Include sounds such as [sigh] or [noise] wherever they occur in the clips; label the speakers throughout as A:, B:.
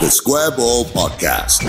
A: The Square Ball Podcast.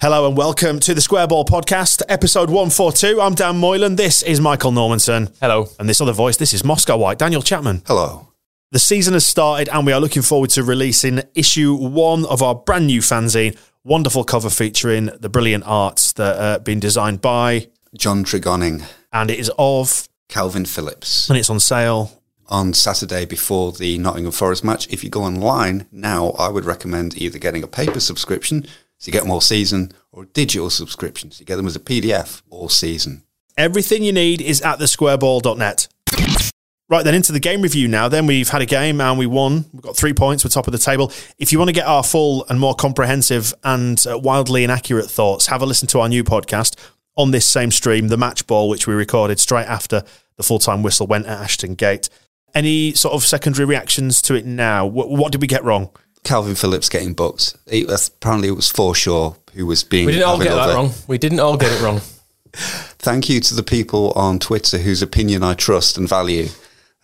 B: Hello and welcome to the Square Ball Podcast, episode 142. I'm Dan Moylan. This is Michael Normanson.
C: Hello.
B: And this other voice, this is Moscow White, Daniel Chapman.
A: Hello.
B: The season has started and we are looking forward to releasing issue one of our brand new fanzine. Wonderful cover featuring the brilliant arts that uh, are being designed by,
A: John Trigoning,
B: and it is of,
A: Kalvin Phillips.
B: and it's on sale.
A: On Saturday before the Nottingham Forest match, if you go online now, I would recommend either getting a paper subscription so you get them all season or a digital subscription so you get them as a PDF all season.
B: Everything you need is at thesquareball.net. Right then, into the game review now. Then we've had a game and we won. We've got three points. We're top of the table. If you want to get our full and more comprehensive and uh, wildly inaccurate thoughts, have a listen to our new podcast on this same stream, The Match Ball, which we recorded straight after the full time whistle went at Ashton Gate. Any sort of secondary reactions to it now? What, what did we get wrong?
A: Kalvin Phillips getting booked. It, apparently, it was Forshaw who was being.
C: We didn't all get that
A: other-
C: wrong. We didn't all get it wrong. [laughs]
A: Thank you to the people on Twitter whose opinion I trust and value,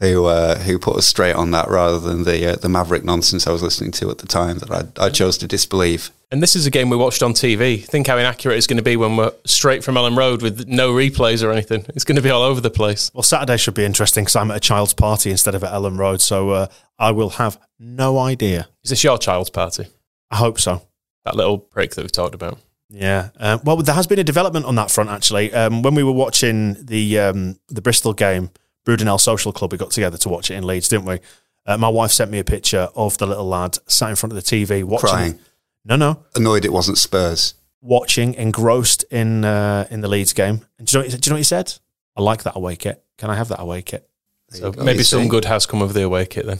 A: who uh, who put us straight on that rather than the uh, the maverick nonsense I was listening to at the time that I, I chose to disbelieve.
C: And this is a game we watched on TV. Think how inaccurate it's going to be when we're straight from Elland Road with no replays or anything. It's going to be all over the place.
B: Well, Saturday should be interesting because I'm at a child's party instead of at Elland Road. So uh, I will have no idea.
C: Is this your child's party?
B: I hope so.
C: That little prick that we've talked about.
B: Yeah. Uh, well, there has been a development on that front actually. Um, when we were watching the um, the Bristol game, Brudenell Social Club, we got together to watch it in Leeds, didn't we? Uh, my wife sent me a picture of the little lad sat in front of the TV watching.
A: Crying.
B: No, no,
A: Annoyed it wasn't Spurs.
B: watching, engrossed in uh, in the Leeds game. And do you know? What, he- do you know what he said? I like that away kit. Can I have that away kit?
C: So maybe some
A: see?
C: good has come of the away kit then.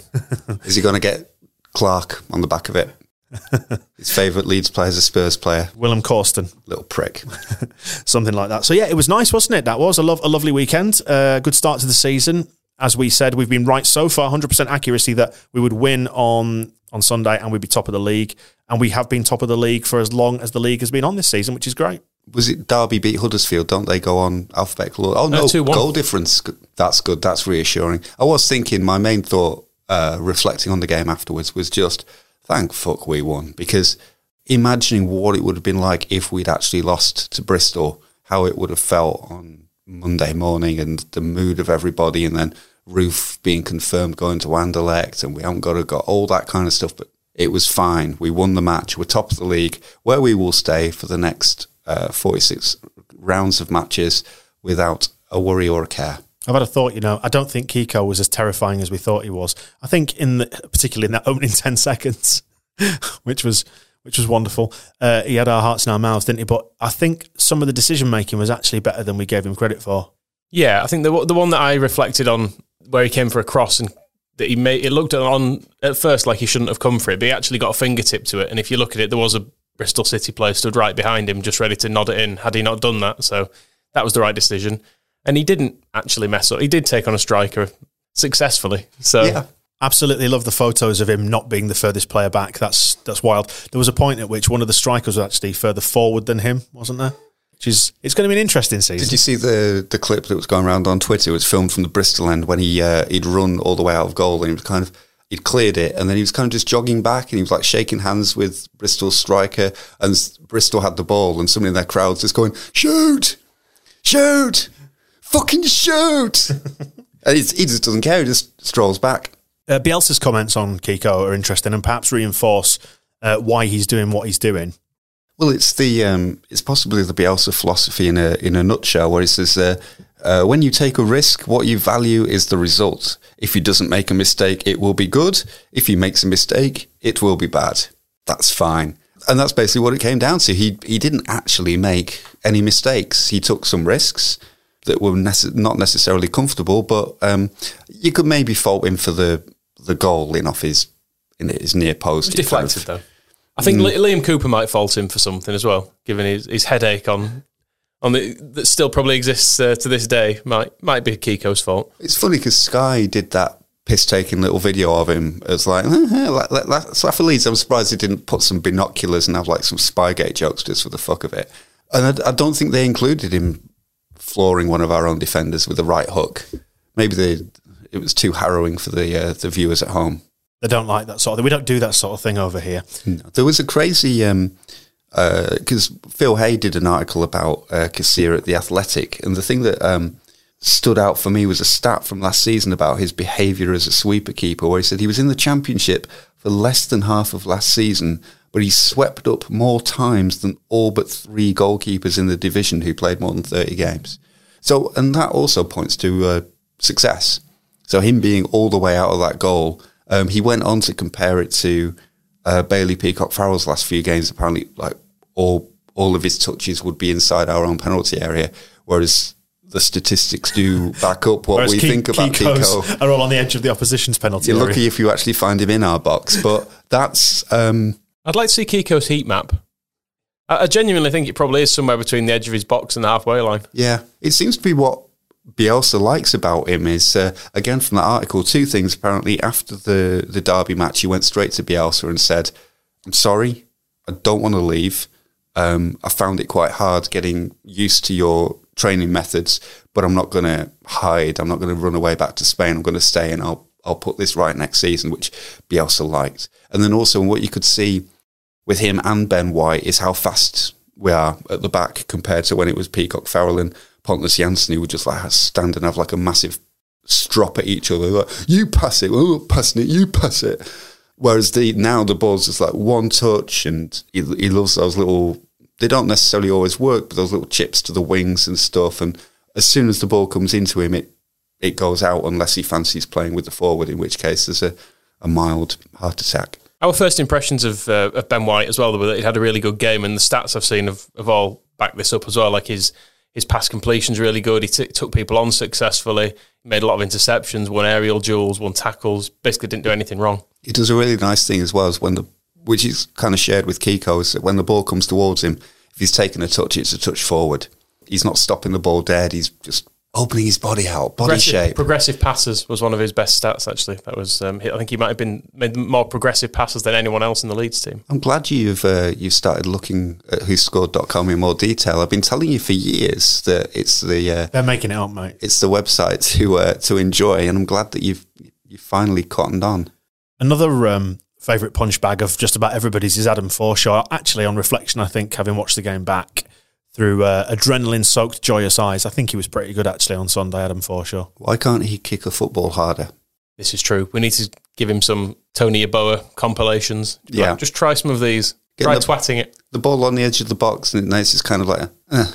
C: [laughs]
A: Is he going to get Clarke on the back of it? [laughs] His favourite Leeds player is a Spurs player.
B: Willem Corsten.
A: Little prick. [laughs]
B: something like that. So yeah, it was nice, wasn't it? That was a, lov- a lovely weekend. Uh, good start to the season. As we said, we've been right so far, 100% accuracy that we would win on on Sunday and we'd be top of the league. And we have been top of the league for as long as the league has been on this season, which is great.
A: Was it Derby beat Huddersfield? Don't they go on alphabetical order? Oh no,
C: 2-1.
A: goal difference. That's good. That's reassuring. I was thinking. My main thought, uh, reflecting on the game afterwards, was just thank fuck we won because imagining what it would have been like if we'd actually lost to Bristol, how it would have felt on Monday morning, and the mood of everybody, and then Roofe being confirmed going to Anderlecht, and we haven't got to got all that kind of stuff, but. It was fine. We won the match. We're top of the league, where we will stay for the next uh, 46 rounds of matches without a worry or a care.
B: I've had a thought, you know, I don't think Kiko was as terrifying as we thought he was. I think in the, particularly in that [laughs] opening 10 seconds, [laughs] which was which was wonderful. Uh, he had our hearts in our mouths, didn't he? But I think some of the decision making was actually better than we gave him credit for.
C: Yeah, I think the the one that I reflected on where he came for a cross and that he made it looked on at first like he shouldn't have come for it, but he actually got a fingertip to it. And if you look at it, there was a Bristol City player stood right behind him, just ready to nod it in. Had he not done that, so that was the right decision. And he didn't actually mess up. He did take on a striker successfully. So
A: Yeah.
B: Absolutely love the photos of him not being the furthest player back. That's that's wild. There was a point at which one of the strikers was actually further forward than him, wasn't there? Which is it's going to be an interesting season.
A: Did you see the the clip that was going around on Twitter? It was filmed from the Bristol end when he uh, he'd run all the way out of goal and he was kind of he'd cleared it and then he was kind of just jogging back and he was like shaking hands with Bristol's striker and Bristol had the ball and somebody in their crowds just going shoot, shoot, fucking shoot. [laughs] And it's, he just doesn't care. He just strolls back.
B: Uh, Bielsa's comments on Kiko are interesting and perhaps reinforce uh, why he's doing what he's doing.
A: Well, it's the um, it's possibly the Bielsa philosophy in a in a nutshell, where he says, uh, uh, "When you take a risk, what you value is the result. If he doesn't make a mistake, it will be good. If he makes a mistake, it will be bad. That's fine." And that's basically what it came down to. He he didn't actually make any mistakes. He took some risks that were nece- not necessarily comfortable, but um, you could maybe fault him for the the goal in off his in his near post.
C: It
A: kind of-
C: though. I think Li- Liam Cooper might fault him for something as well, given his, his headache on on the that still probably exists uh, to this day. Might might be Kiko's fault.
A: It's funny because Sky did that piss taking little video of him. It's like, [laughs] so Leeds, I'm surprised they didn't put some binoculars and have like some Spygate jokes just for the fuck of it. And I, I don't think they included him flooring one of our own defenders with a right hook. Maybe they, it was too harrowing for the uh, the viewers at home.
B: They don't like that sort of thing. We don't do that sort of thing over here.
A: There was a crazy because Phil Hay did an article about uh, Kassir at the Athletic, and the thing that um, stood out for me was a stat from last season about his behaviour as a sweeper keeper, where he said he was in the Championship for less than half of last season, but he swept up more times than all but three goalkeepers in the division who played more than thirty games. So, and that also points to uh, success. So, him being all the way out of that goal, um, he went on to compare it to uh, Bailey Peacock Farrell's last few games. Apparently, like all all of his touches would be inside our own penalty area, whereas the statistics do back up what
B: Whereas
A: we
B: Ki-
A: think about
B: Kiko's
A: Kiko.
B: are all on the edge of the opposition's penalty
A: You're
B: area.
A: lucky if you actually find him in our box, but that's um,
C: I'd like to see Kiko's heat map. I, I genuinely think it probably is somewhere between the edge of his box and the halfway line.
A: Yeah, it seems to be what Bielsa likes about him is uh, again from that article two things. Apparently, after the the Derby match, he went straight to Bielsa and said, "I'm sorry, I don't want to leave. Um, I found it quite hard getting used to your training methods, but I'm not going to hide. I'm not going to run away back to Spain. I'm going to stay and I'll I'll put this right next season," which Bielsa liked. And then also what you could see with him and Ben White is how fast we are at the back compared to when it was Peacock Farrell and Pontus Jansson who would just like stand and have like a massive strop at each other. Like, you pass it, oh, passing it, you pass it. Whereas the now the ball's just like one touch, and he, he loves those little. They don't necessarily always work, but those little chips to the wings and stuff. And as soon as the ball comes into him, it it goes out unless he fancies playing with the forward, in which case there's a, a mild heart attack.
C: Our first impressions of, uh, of Ben White as well were that he had a really good game, and the stats I've seen have, have all backed this up as well. Like his his pass completion's really good. He t- took people on successfully. Made a lot of interceptions, won aerial duels, won tackles. Basically, didn't do anything wrong.
A: he does a really nice thing as well as when the which is kind of shared with Kiko is that when the ball comes towards him, if he's taking a touch, it's a touch forward. He's not stopping the ball dead. He's just opening his body out, body
C: Progressive,
A: shape.
C: progressive passes was one of his best stats. Actually, that was. Um, I think he might have been made more progressive passes than anyone else in the Leeds team.
A: I'm glad you've uh, you've started looking at whoscored.com in more detail. I've been telling you for years that it's the uh,
B: They're making it up, mate.
A: it's the website to uh, to enjoy, and I'm glad that you've you finally cottoned on.
B: Another um, favourite punch bag of just about everybody's is Adam Forshaw. Actually, on reflection, I think, having watched the game back through uh, adrenaline soaked, joyous eyes, I think he was pretty good actually on Sunday, Adam Forshaw.
A: Why can't he kick a football harder?
C: This is true. We need to give him some Tony Yeboah compilations.
A: Yeah.
C: Like, just try some of these.
A: Get
C: try
A: the-
C: twatting it.
A: The ball on the edge of the box, and it's just kind of like, uh.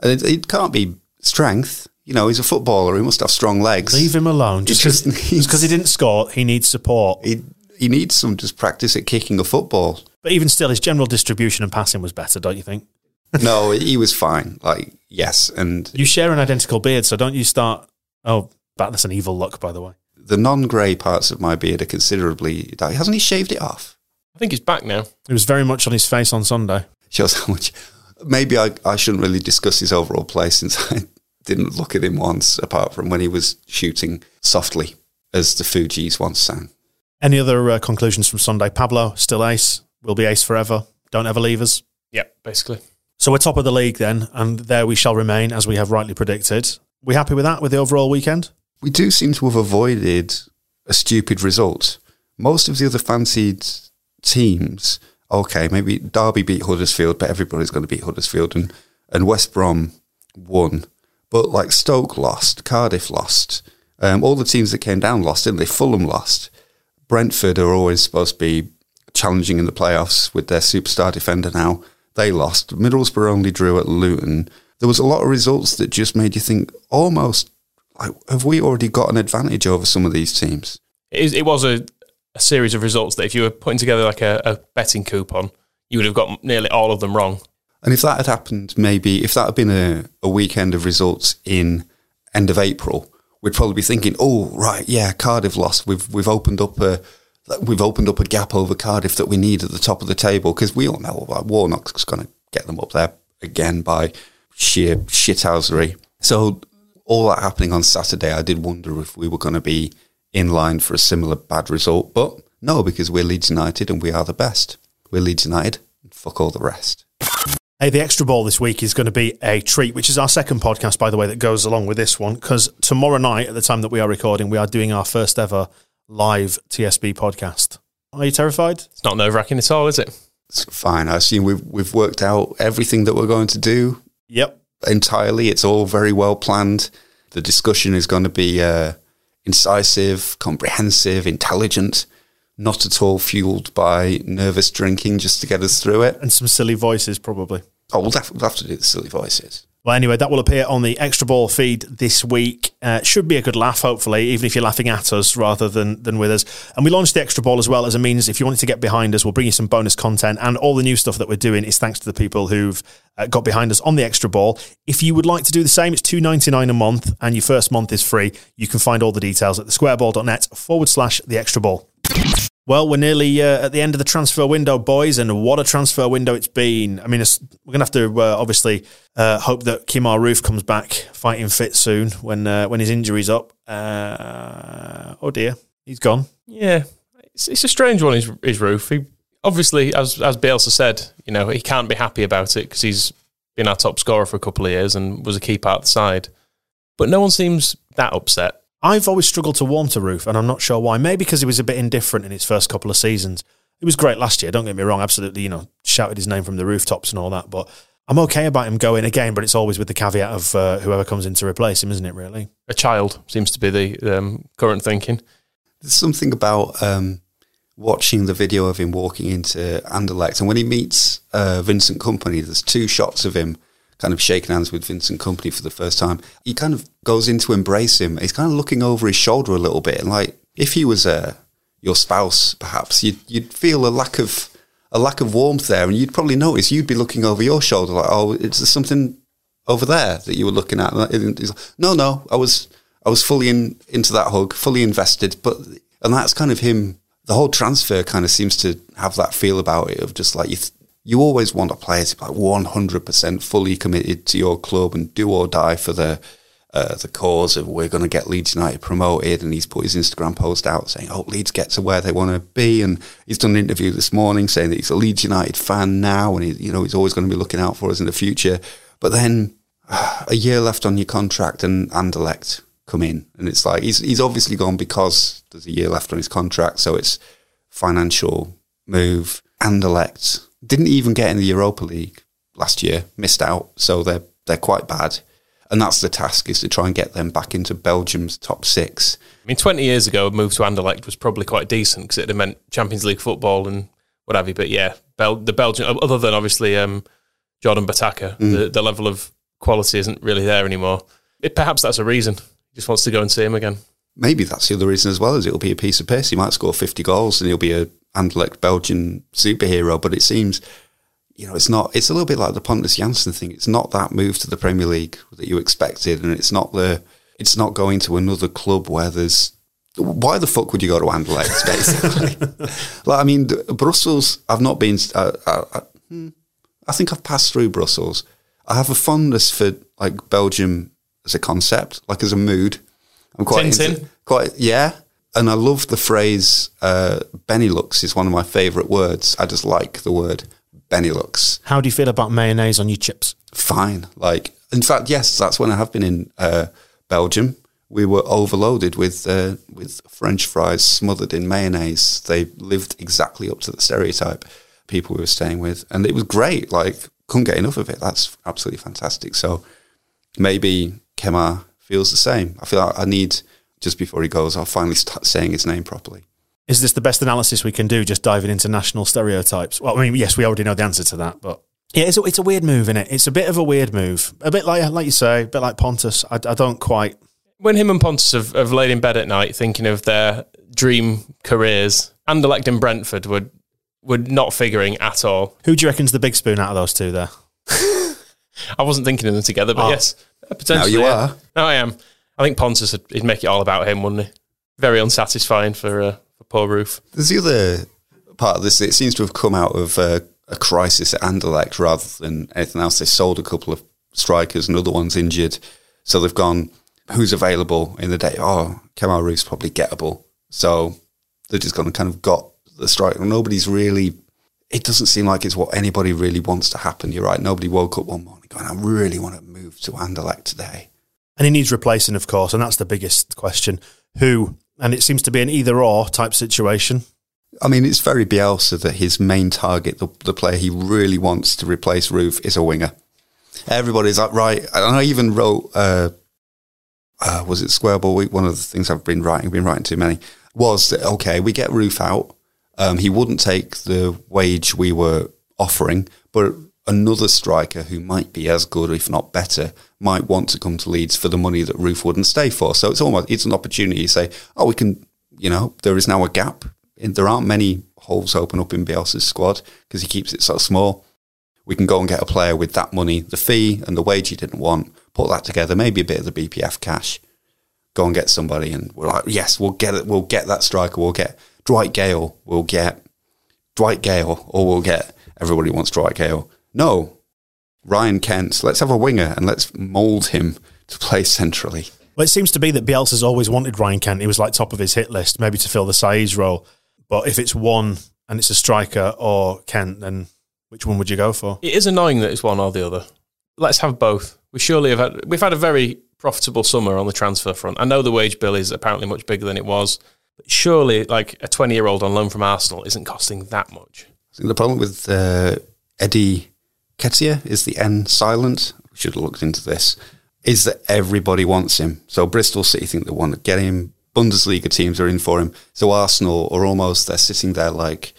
A: and it, it can't be strength. You know, he's a footballer. He must have strong legs.
B: Leave him alone. Just
A: just needs-
B: because he didn't score, he needs support.
A: He he needs some just practice at kicking a football.
B: But even still, his general distribution and passing was better, don't you think? [laughs]
A: no, he was fine. Like yes, and
B: You share an identical beard, so don't you start. Oh, that- that's an evil look, by the way.
A: the non-grey parts of my beard are considerably. dark. Hasn't he shaved it off?
C: I think he's back now.
B: It was very much on his face on Sunday.
A: Shows how much. Maybe I, I shouldn't really discuss his overall play since [laughs] I didn't look at him once, apart from when he was shooting softly, as the Fugees once sang.
B: Any other uh, conclusions from Sunday? Pablo, still ace, We'll be ace forever. Don't ever leave us.
C: Yep, basically.
B: So we're top of the league then, and there we shall remain, as we have rightly predicted. We happy with that, with the overall weekend?
A: We do seem to have avoided a stupid result. Most of the other fancied teams, okay, maybe Derby beat Huddersfield, but everybody's going to beat Huddersfield, and, and West Brom won. But like Stoke lost, Cardiff lost, Um, all the teams that came down lost, didn't they? Fulham lost. Brentford are always supposed to be challenging in the playoffs with their superstar defender now. They lost. Middlesbrough only drew at Luton. There was a lot of results that just made you think almost like have we already got an advantage over some of these teams?
C: It, is, it was a, a series of results that if you were putting together like a, a betting coupon, you would have got nearly all of them wrong.
A: And if that had happened, maybe if that had been a, a weekend of results in end of April, we'd probably be thinking, "Oh, right, yeah, Cardiff lost. We've we've opened up a we've opened up a gap over Cardiff that we need at the top of the table because we all know like, Warnock's going to get them up there again by sheer shithousery." So all that happening on Saturday, I did wonder if we were going to be in line for a similar bad result, but no, because we're Leeds United and we are the best. We're Leeds United. And fuck all the rest.
B: Hey, the extra ball this week is going to be a treat, which is our second podcast, by the way, that goes along with this one. Because tomorrow night, at the time that we are recording, we are doing our first ever live TSB podcast. Are you terrified?
C: It's not nerve wracking at all, is it?
A: It's fine. I assume we've we've worked out everything that we're going to do
B: Yep.
A: entirely. It's all very well planned. The discussion is going to be uh, incisive, comprehensive, intelligent, not at all fueled by nervous drinking just to get us through it.
B: And some silly voices, probably.
A: Oh, we'll have, we'll have to do the silly voices.
B: Well, anyway, that will appear on the Extra Ball feed this week. Uh, should be a good laugh, hopefully, even if you're laughing at us rather than, than with us. And we launched the Extra Ball as well as a means if you wanted to get behind us, we'll bring you some bonus content. And all the new stuff that we're doing is thanks to the people who've uh, got behind us on the Extra Ball. If you would like to do the same, it's two ninety nine a month, and your first month is free. You can find all the details at thesquareball.net forward slash the Extra Ball. Well, we're nearly uh, at the end of the transfer window, boys, and what a transfer window it's been. I mean, we're going to have to uh, obviously uh, hope that Kemar Roofe comes back fighting fit soon when uh, when his injury's up. Uh, oh dear, he's gone.
C: Yeah, it's, it's a strange one. His, his roof. He obviously, as as Bielsa said, you know, he can't be happy about it because he's been our top scorer for a couple of years and was a key part of the side. But no one seems that upset.
B: I've always struggled to warm to Roofe, and I'm not sure why. Maybe because he was a bit indifferent in his first couple of seasons. He was great last year, don't get me wrong. Absolutely, you know, shouted his name from the rooftops and all that. But I'm okay about him going again, but it's always with the caveat of uh, whoever comes in to replace him, isn't it, really?
C: A child seems to be the um, current thinking.
A: There's something about um, watching the video of him walking into Anderlecht, and when he meets uh, Vincent Kompany, there's two shots of him kind of shaking hands with Vincent Kompany for the first time. He kind of goes in to embrace him. He's kind of looking over his shoulder a little bit, and like if he was uh, your spouse, perhaps you'd you'd feel a lack of a lack of warmth there, and you'd probably notice you'd be looking over your shoulder, like, oh, is there something over there that you were looking at? And he's like, no, no, I was I was fully in into that hug, fully invested. But and that's kind of him. The whole transfer kind of seems to have that feel about it of just like you. Th- you always want a player to be like one hundred percent fully committed to your club and do or die for the uh, the cause of we're going to get Leeds United promoted. And he's put his Instagram post out saying, "Oh, Leeds get to where they want to be." And he's done an interview this morning saying that he's a Leeds United fan now, and he, you know he's always going to be looking out for us in the future. But then [sighs] a year left on your contract, and Anderlecht come in, and it's like he's he's obviously gone because there's a year left on his contract, so it's financial move. Anderlecht didn't even get in the Europa League last year, missed out, so they're they're quite bad. And that's the task is to try and get them back into Belgium's top six.
C: I mean, 20 years ago, a move to Anderlecht was probably quite decent because it had meant Champions League football and what have you. But yeah, Bel- the Belgian, other than obviously um, Jordan Bataka, the, the level of quality isn't really there anymore. It, perhaps that's a reason. He just wants to go and see him again.
A: Maybe that's the other reason as well, is it'll be a piece of piss. He might score 50 goals and he'll be a Anderlecht Belgian superhero, but it seems, you know, it's not, it's a little bit like the Pontus Jansson thing. It's not that move to the Premier League that you expected, and it's not the, it's not going to another club where there's, why the fuck would you go to Anderlecht, [laughs] basically? like, I mean, Brussels, I've not been, uh, uh, uh, hmm, I think I've passed through Brussels. I have a fondness for like Belgium as a concept, like as a mood. I'm quite
C: Tintin?
A: into, quite yeah, and I love the phrase uh, "Benelux" is one of my favourite words. I just like the word Benelux.
B: How do you feel about mayonnaise on your chips?
A: Fine, like in fact, yes, that's when I have been in uh, Belgium. We were overloaded with uh, with French fries smothered in mayonnaise. They lived exactly up to the stereotype people we were staying with, and it was great. Like couldn't get enough of it. That's absolutely fantastic. So maybe Kemar feels the same. I feel like I need just before he goes, I'll finally start saying his name properly.
B: Is this the best analysis we can do? Just diving into national stereotypes. Well, I mean, yes, we already know the answer to that, but yeah, it's a, it's a weird move, isn't it? It's a bit of a weird move, a bit like like you say, a bit like Pontus. I, I don't quite.
C: When him and Pontus have, have laid in bed at night thinking of their dream careers, Anderlecht and Brentford would were not figuring at all.
B: Who do you reckon's the big spoon out of those two there? [laughs]
C: I wasn't thinking of them together, but
B: Oh.
C: yes, potentially.
A: Now you
C: yeah.
A: are.
C: No, I am. I think Pontus would he'd make it all about him, wouldn't he? Very unsatisfying for uh, for poor Roofe.
A: There's the other part of this. It seems to have come out of uh, a crisis at Anderlecht rather than anything else. They sold a couple of strikers and other ones injured. So they've gone, who's available in the day? Oh, Kemar Roofe's probably gettable. So they've just gone and kind of got the striker. Nobody's really, it doesn't seem like it's what anybody really wants to happen. You're right. Nobody woke up one morning going, I really want to move to Anderlecht today.
B: And he needs replacing, of course, and that's the biggest question. Who? And it seems to be an either or type situation.
A: I mean, it's very Bielsa that his main target, the, the player he really wants to replace Roofe, is a winger. Everybody's like, right. And I even wrote, uh, uh, was it Square Ball Week? One of the things I've been writing, been writing too many, was that, okay, we get Roofe out. Um, he wouldn't take the wage we were offering, but another striker who might be as good, if not better, might want to come to Leeds for the money that Roofe wouldn't stay for. So it's almost, it's an opportunity to say, oh, we can, you know, there is now a gap. There aren't many holes open up in Bielsa's squad because he keeps it so small. We can go and get a player with that money, the fee and the wage he didn't want, put that together, maybe a bit of the BPF cash, go and get somebody. And we're like, yes, we'll get it. We'll get that striker. We'll get Dwight Gayle. We'll get Dwight Gayle, or we'll get everybody wants Dwight Gayle. No, Ryan Kent. Let's have a winger and let's mould him to play centrally.
B: Well, it seems to be that Bielsa's always wanted Ryan Kent. He was like top of his hit list, maybe to fill the Saiz role. But if it's one and it's a striker or Kent, then which one would you go for?
C: It is annoying that it's one or the other. Let's have both. We surely have had we've had a very profitable summer on the transfer front. I know the wage bill is apparently much bigger than it was, but surely like a twenty year old on loan from Arsenal isn't costing that much.
A: I think the problem with uh, Eddie Ketia is the N silent. We should have looked into this. Is that everybody wants him? So Bristol City think they want to get him. Bundesliga teams are in for him. So Arsenal are almost they're sitting there like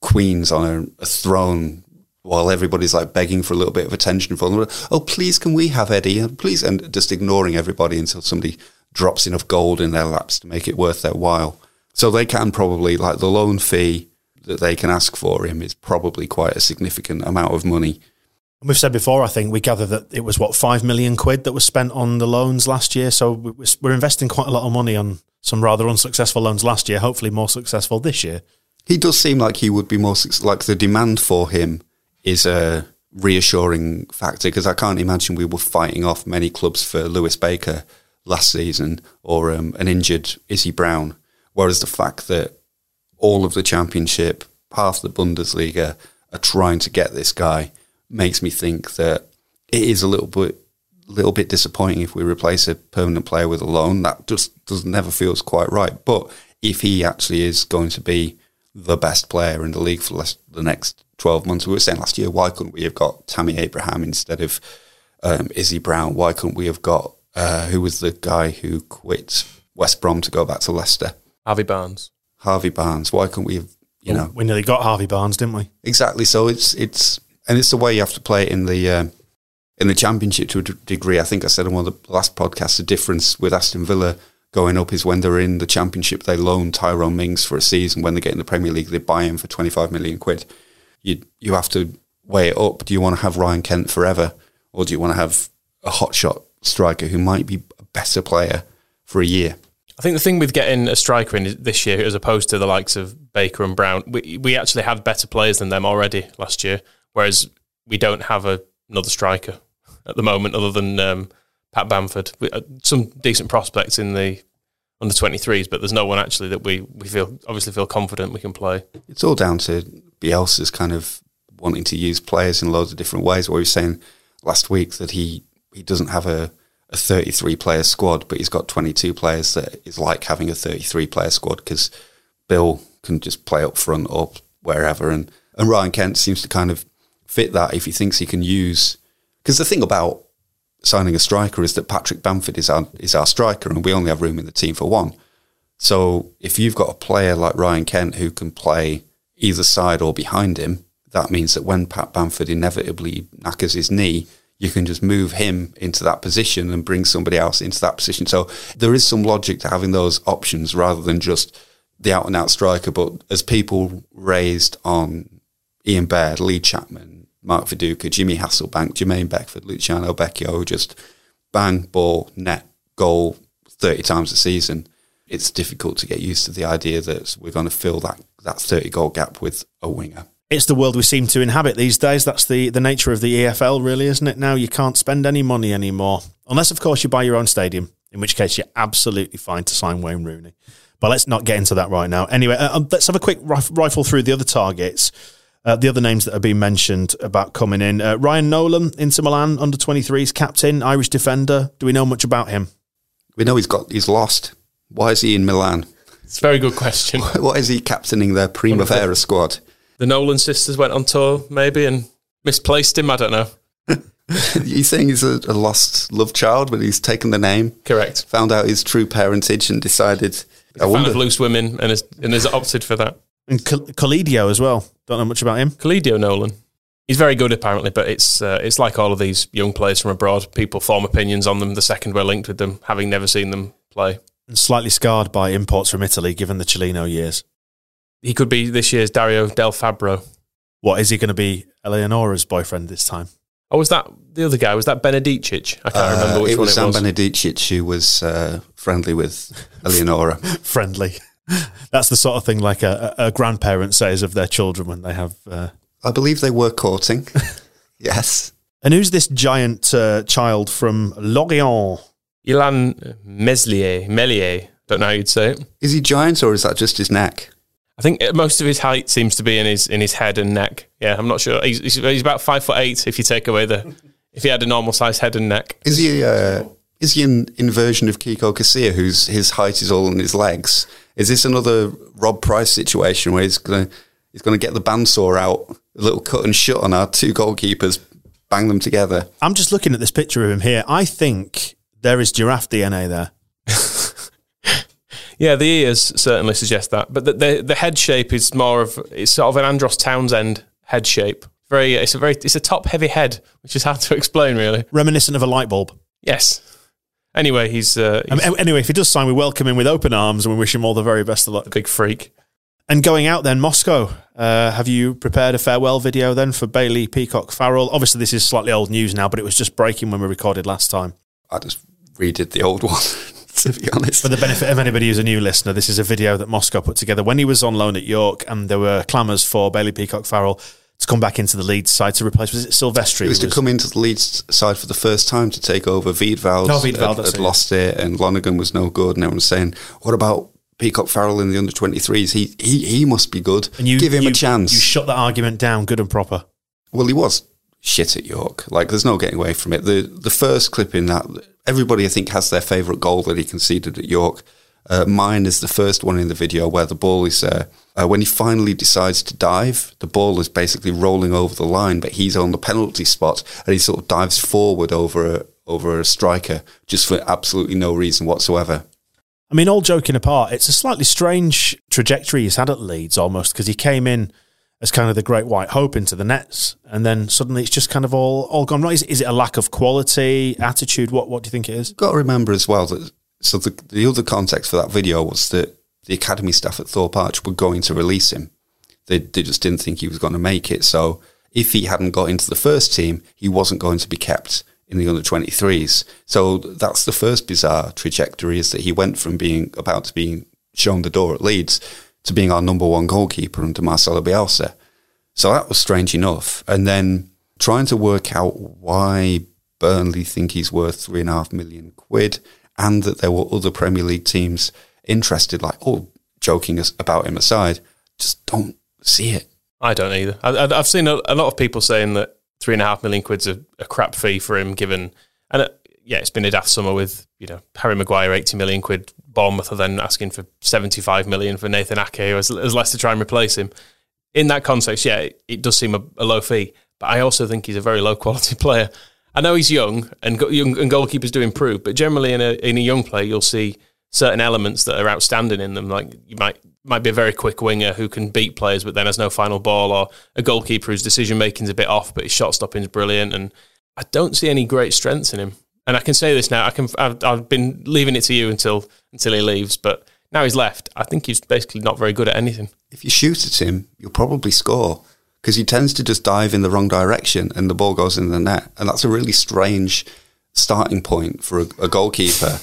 A: queens on a, a throne while everybody's like begging for a little bit of attention from them. Oh, please, can we have Eddie? Please, and just ignoring everybody until somebody drops enough gold in their laps to make it worth their while. So they can probably like the loan fee that they can ask for him is probably quite a significant amount of money.
B: And we've said before, I think we gather that it was what five million quid that was spent on the loans last year. So we- we're investing quite a lot of money on some rather unsuccessful loans last year. Hopefully, more successful this year.
A: He does seem like he would be more like the demand for him is a reassuring factor because I can't imagine we were fighting off many clubs for Lewis Baker last season or um, an injured Izzy Brown. Whereas the fact that all of the championship, half the Bundesliga are trying to get this guy makes me think that it is a little bit little bit disappointing if we replace a permanent player with a loan. That just does never feels quite right. But if he actually is going to be the best player in the league for less, the next 12 months, we were saying last year, why couldn't we have got Tammy Abraham instead of um, Izzy Brown? Why couldn't we have got, uh, who was the guy who quit West Brom to go back to Leicester?
C: Harvey Barnes.
A: Harvey Barnes. Why couldn't we have, you know,
B: we nearly got Harvey Barnes, didn't we?
A: Exactly. So it's it's and it's the way you have to play it in the um, in the championship to a d- degree. I think I said on one of the last podcasts the difference with Aston Villa going up is when they're in the championship they loan Tyrone Mings for a season. When they get in the Premier League, they buy him for twenty five million quid. You you have to weigh it up. Do you want to have Ryan Kent forever, or do you want to have a hotshot striker who might be a better player for a year?
C: I think the thing with getting a striker in this year, as opposed to the likes of Baker and Brown, we, we actually had better players than them already last year. Whereas we don't have a, another striker at the moment, other than um, Pat Bamford. We, uh, some decent prospects in the under twenty threes, but there's no one actually that we, we feel obviously feel confident we can play.
A: it's all down to Bielsa's kind of wanting to use players in loads of different ways. What he was saying last week that he he doesn't have a, a 33 player squad, but he's got 22 players that is like having a 33 player squad because Bill can just play up front or wherever, and and Ryan Kent seems to kind of fit that if he thinks he can use. Because the thing about signing a striker is that Patrick Bamford is our is our striker, and we only have room in the team for one. So if you've got a player like Ryan Kent who can play either side or behind him, that means that when Pat Bamford inevitably knackers his knee, you can just move him into that position and bring somebody else into that position. So there is some logic to having those options rather than just the out and out striker. But as people raised on Ian Baird, Lee Chapman, Mark Viduka, Jimmy Hasselbaink, Jermaine Beckford, Luciano Becchio, just bang, ball, net, goal 30 times a season. It's difficult to get used to the idea that we're going to fill that, that 30 goal gap with a winger
B: it's the world we seem to inhabit these days. That's the, the nature of the EFL, really, isn't it? Now you can't spend any money anymore, unless, of course, you buy your own stadium, in which case you're absolutely fine to sign Wayne Rooney. But let's not get into that right now. Anyway, uh, um, let's have a quick rifle through the other targets, uh, the other names that have been mentioned about coming in. Uh, Ryan Nolan, Inter Milan, under 23s captain, Irish defender. Do we know much about him?
A: We know he's got he's lost. Why is he in Milan?
C: It's a very good question. [laughs]
A: Why is he captaining their Primavera squad?
C: the Nolan sisters went on tour, maybe, and misplaced him. I don't know. [laughs]
A: you saying he's a, a, lost love child, but he's taken the name?
C: Correct.
A: Found out his true parentage and decided.
C: I fan wonder. of loose women and has, and has opted for that.
B: And Colidio as well. Don't know much about him.
C: Colidio Nolan. He's very good, apparently, but it's uh, it's like all of these young players from abroad. People form opinions on them the second we're linked with them, having never seen them play.
B: And slightly scarred by imports from Italy, given the Cellino years.
C: He could be this year's Dario Del Fabro.
B: What is he going to be? Eleonora's boyfriend this time?
C: Oh, was that the other guy? Was that Benedicic? I can't uh, remember which
A: it was
C: one it was.
A: Sam Benedicic who was uh, friendly with [laughs] Eleonora.
B: friendly. That's the sort of thing like a, a, grandparent says of their children when they have. Uh...
A: I believe they were courting. [laughs] yes.
B: And who's this giant uh, child from Lorient?
C: Illan Meslier. Melier. Don't know how you'd say it.
A: Is he giant or is that just his neck?
C: I think most of his height seems to be in his in his head and neck. Yeah, I'm not sure. He's, he's, he's about five foot eight if you take away the [laughs] if he had a normal size head and neck.
A: Is he uh, is he an inversion of Kiko Casilla, whose his height is all in his legs? Is this another Rob Price situation where he's gonna he's gonna get the bandsaw out, a little cut and shut on our two goalkeepers, bang them together?
B: I'm just looking at this picture of him here. I think there is giraffe DNA there. [laughs]
C: Yeah, the ears certainly suggest that, but the, the, the head shape is more of it's sort of an Andros Townsend head shape. Very, it's a very it's a top heavy head, which is hard to [laughs] explain really.
B: Reminiscent of a light bulb.
C: Yes. Anyway, he's, uh, he's
B: um, anyway. If he does sign, we welcome him with open arms and we wish him all the very best of luck.
C: Big freak.
B: And going out then, Moscow. Uh, have you prepared a farewell video then for Bailey Peacock Farrell? Obviously, this is slightly old news now, but it was just breaking when we recorded last time.
A: I just redid the old [laughs] one. to be honest.
B: For the benefit of anybody who's a new listener, this is a video that Moscow put together when he was on loan at York, and there were clamours for Bailey Peacock Farrell to come back into the Leeds side to replace. Was it Silvestri?
A: It was, was to come into the Leeds side for the first time to take over. Wiedwald,
B: no,
A: had, had lost it, and Lonergan was no good, and everyone was saying, "What about?" Peacock Farrell in the under 23s, he, he he must be good. And you give him
B: you,
A: a chance.
B: You shut that argument down, good and proper.
A: Well, he was shit at York. Like, there's no getting away from it. The the first clip in that everybody I think has their favourite goal that he conceded at York. Uh, mine is the first one in the video where the ball is uh, uh, when he finally decides to dive. The ball is basically rolling over the line, but he's on the penalty spot and he sort of dives forward over a, over a striker just for absolutely no reason whatsoever.
B: I mean, all joking apart, it's a slightly strange trajectory he's had at Leeds almost because he came in as kind of the great white hope into the nets, and then suddenly it's just kind of all all gone right. Is, is it a lack of quality, attitude? What what do you think it is?
A: Got to remember as well that so the the other context for that video was that the academy staff at Thorpe Arch were going to release him. They they just didn't think he was going to make it. So if he hadn't got into the first team, he wasn't going to be kept in the under 23s. So that's the first bizarre trajectory is that he went from being about to being shown the door at Leeds to being our number one goalkeeper under Marcelo Bielsa. So that was strange enough. And then trying to work out why Burnley think he's worth three and a half million quid and that there were other Premier League teams interested, like, oh, joking about him aside, just don't see it.
C: I don't either. I, have seen a, lot of people saying that three and a half million quid's a, a crap fee for him, given, and it, yeah, it's been a daft summer with you know Harry Maguire, eighty million quid, Bournemouth are then asking for 75 million for Nathan Ake as, as less to try and replace him. In that context, yeah, it, it does seem a, a, low fee, but I also think he's a very low quality [laughs] player. I know he's young and go- young, and goalkeepers do improve, but generally in a in a young player, you'll see certain elements that are outstanding in them. Like you might might be a very quick winger who can beat players, but then has no final ball, or a goalkeeper whose decision making's a bit off, but his shot stopping's brilliant. And I don't see any great strengths in him. And I can say this now. I can. I've, I've been leaving it to you until until he leaves, but now he's left. I think he's basically not very good at anything.
A: If you shoot at him, you'll probably score because he tends to just dive in the wrong direction and the ball goes in the net. And that's a really strange starting point for a, a goalkeeper.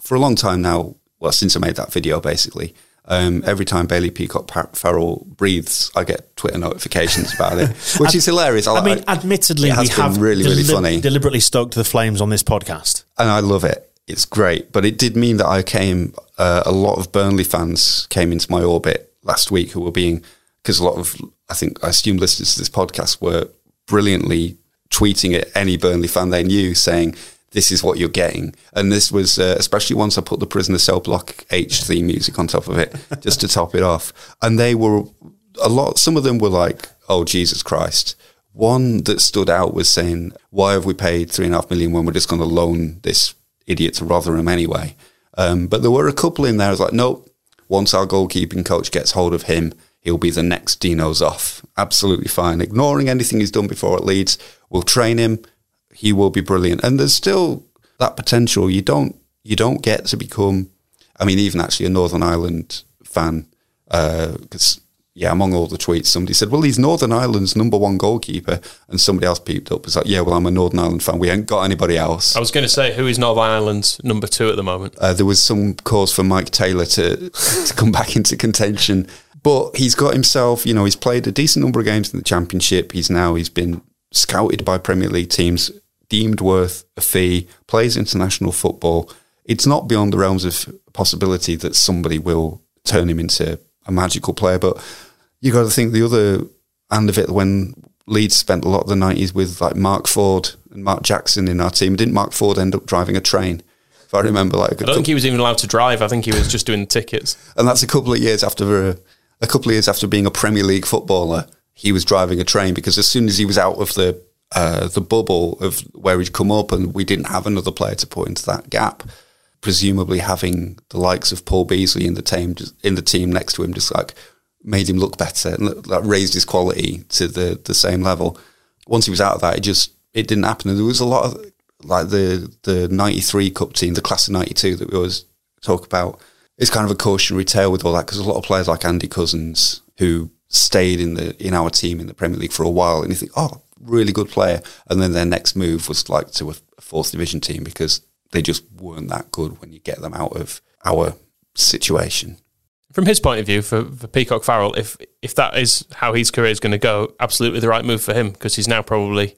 A: for a long time now, well, since I made that video, basically, um, every time Bailey Peacock Par- Farrell breathes, I get Twitter notifications about it, [laughs] which is hilarious.
B: I mean, admittedly,
A: it has
B: we
A: been
B: have
A: really, really
B: deli-
A: funny.
B: deliberately stoked the flames on this podcast.
A: and I love it. It's great, but it did mean that I came. Uh, a lot of Burnley fans came into my orbit last week who were being because a lot of I think I assume listeners to this podcast were brilliantly tweeting at any Burnley fan they knew saying this is what you're getting, and this was uh, especially once I put the Prisoner Cell Block H theme music on top of it [laughs] just to top it off, and they were a lot. Some of them were like, "Oh Jesus Christ." One that stood out was saying, "Why have we paid three and a half million when we're just going to loan this idiot to Rotherham anyway?" Um, but there were a couple in there. I was like, "Nope." Once our goalkeeping coach gets hold of him, he'll be the next Dino Zoff. Absolutely fine. Ignoring anything he's done before at Leeds, we'll train him. He will be brilliant. And there's still that potential. You don't you don't get to become. I mean, even actually a Northern Ireland fan, because yeah, among all the tweets, somebody said, "Well, he's Northern Ireland's number one goalkeeper," and somebody else peeped up. Was like, "Yeah, well, I'm a Northern Ireland fan. We ain't got anybody else."
C: I was going to say, who is Northern Ireland's number two at the moment?
A: Uh, there was some cause for Mike Taylor to [laughs] to come back into contention, but he's got himself. You know, he's played a decent number of games in the Championship. He's now he's been scouted by Premier League teams, deemed worth a fee, plays international football. It's not beyond the realms of possibility that somebody will turn him into a magical player, but you got to think the other end of it when Leeds spent a lot of the nineties with like Mark Ford and Mark Jackson in our team. Didn't Mark Ford end up driving a train? If I remember, like a
C: I don't think he was even allowed to drive. I think he was just doing tickets.
A: and that's a couple of years after a, a couple of years after being a Premier League footballer. He was driving a train because as soon as he was out of the uh, the bubble of where he'd come up, and we didn't have another player to put into that gap. Presumably, having the likes of Paul Beesley in the team in the team next to him just like made him look better and like raised his quality to the the same level. Once he was out of that, it just it didn't happen. And there was a lot of like the the '93 Cup team, the class of '92 that we always talk about. It's kind of a cautionary tale with all that because a lot of players like Andy Couzens who stayed in the in our team in the Premier League for a while, and you think, oh, really good player, and then their next move was like to a, fourth division team because they just weren't that good when you get them out of our situation.
C: From his point of view, for, for Peacock Farrell, if if that is how his career is going to go, absolutely the right move for him because he's now probably,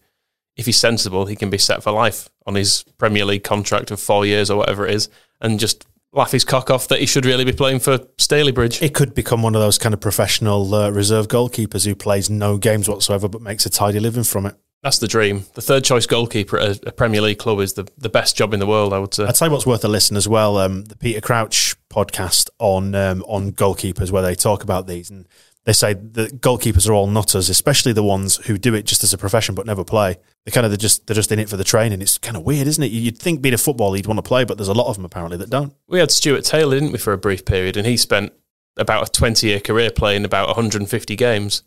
C: if he's sensible, he can be set for life on his Premier League contract of four years or whatever it is, and just laugh his cock off that he should really be playing for Stalybridge.
B: It could become one of those kind of professional uh, reserve goalkeepers who plays no games whatsoever but makes a tidy living from it.
C: That's the dream. The third choice goalkeeper at a, Premier League club is the, the best job in the world, I would say.
B: I'd say what's worth a listen as well. Um, the Peter Crouch podcast on um, on goalkeepers, where they talk about these, and they say that goalkeepers are all nutters, especially the ones who do it just as a profession but never play. They kind of they're just they're just in it for the training. It's kind of weird, isn't it? You'd think being a footballer you'd want to play, but there's a lot of them apparently that don't.
C: We had Stuart Taylor, didn't we, for a brief period, and he spent about a 20 year career playing about 150 games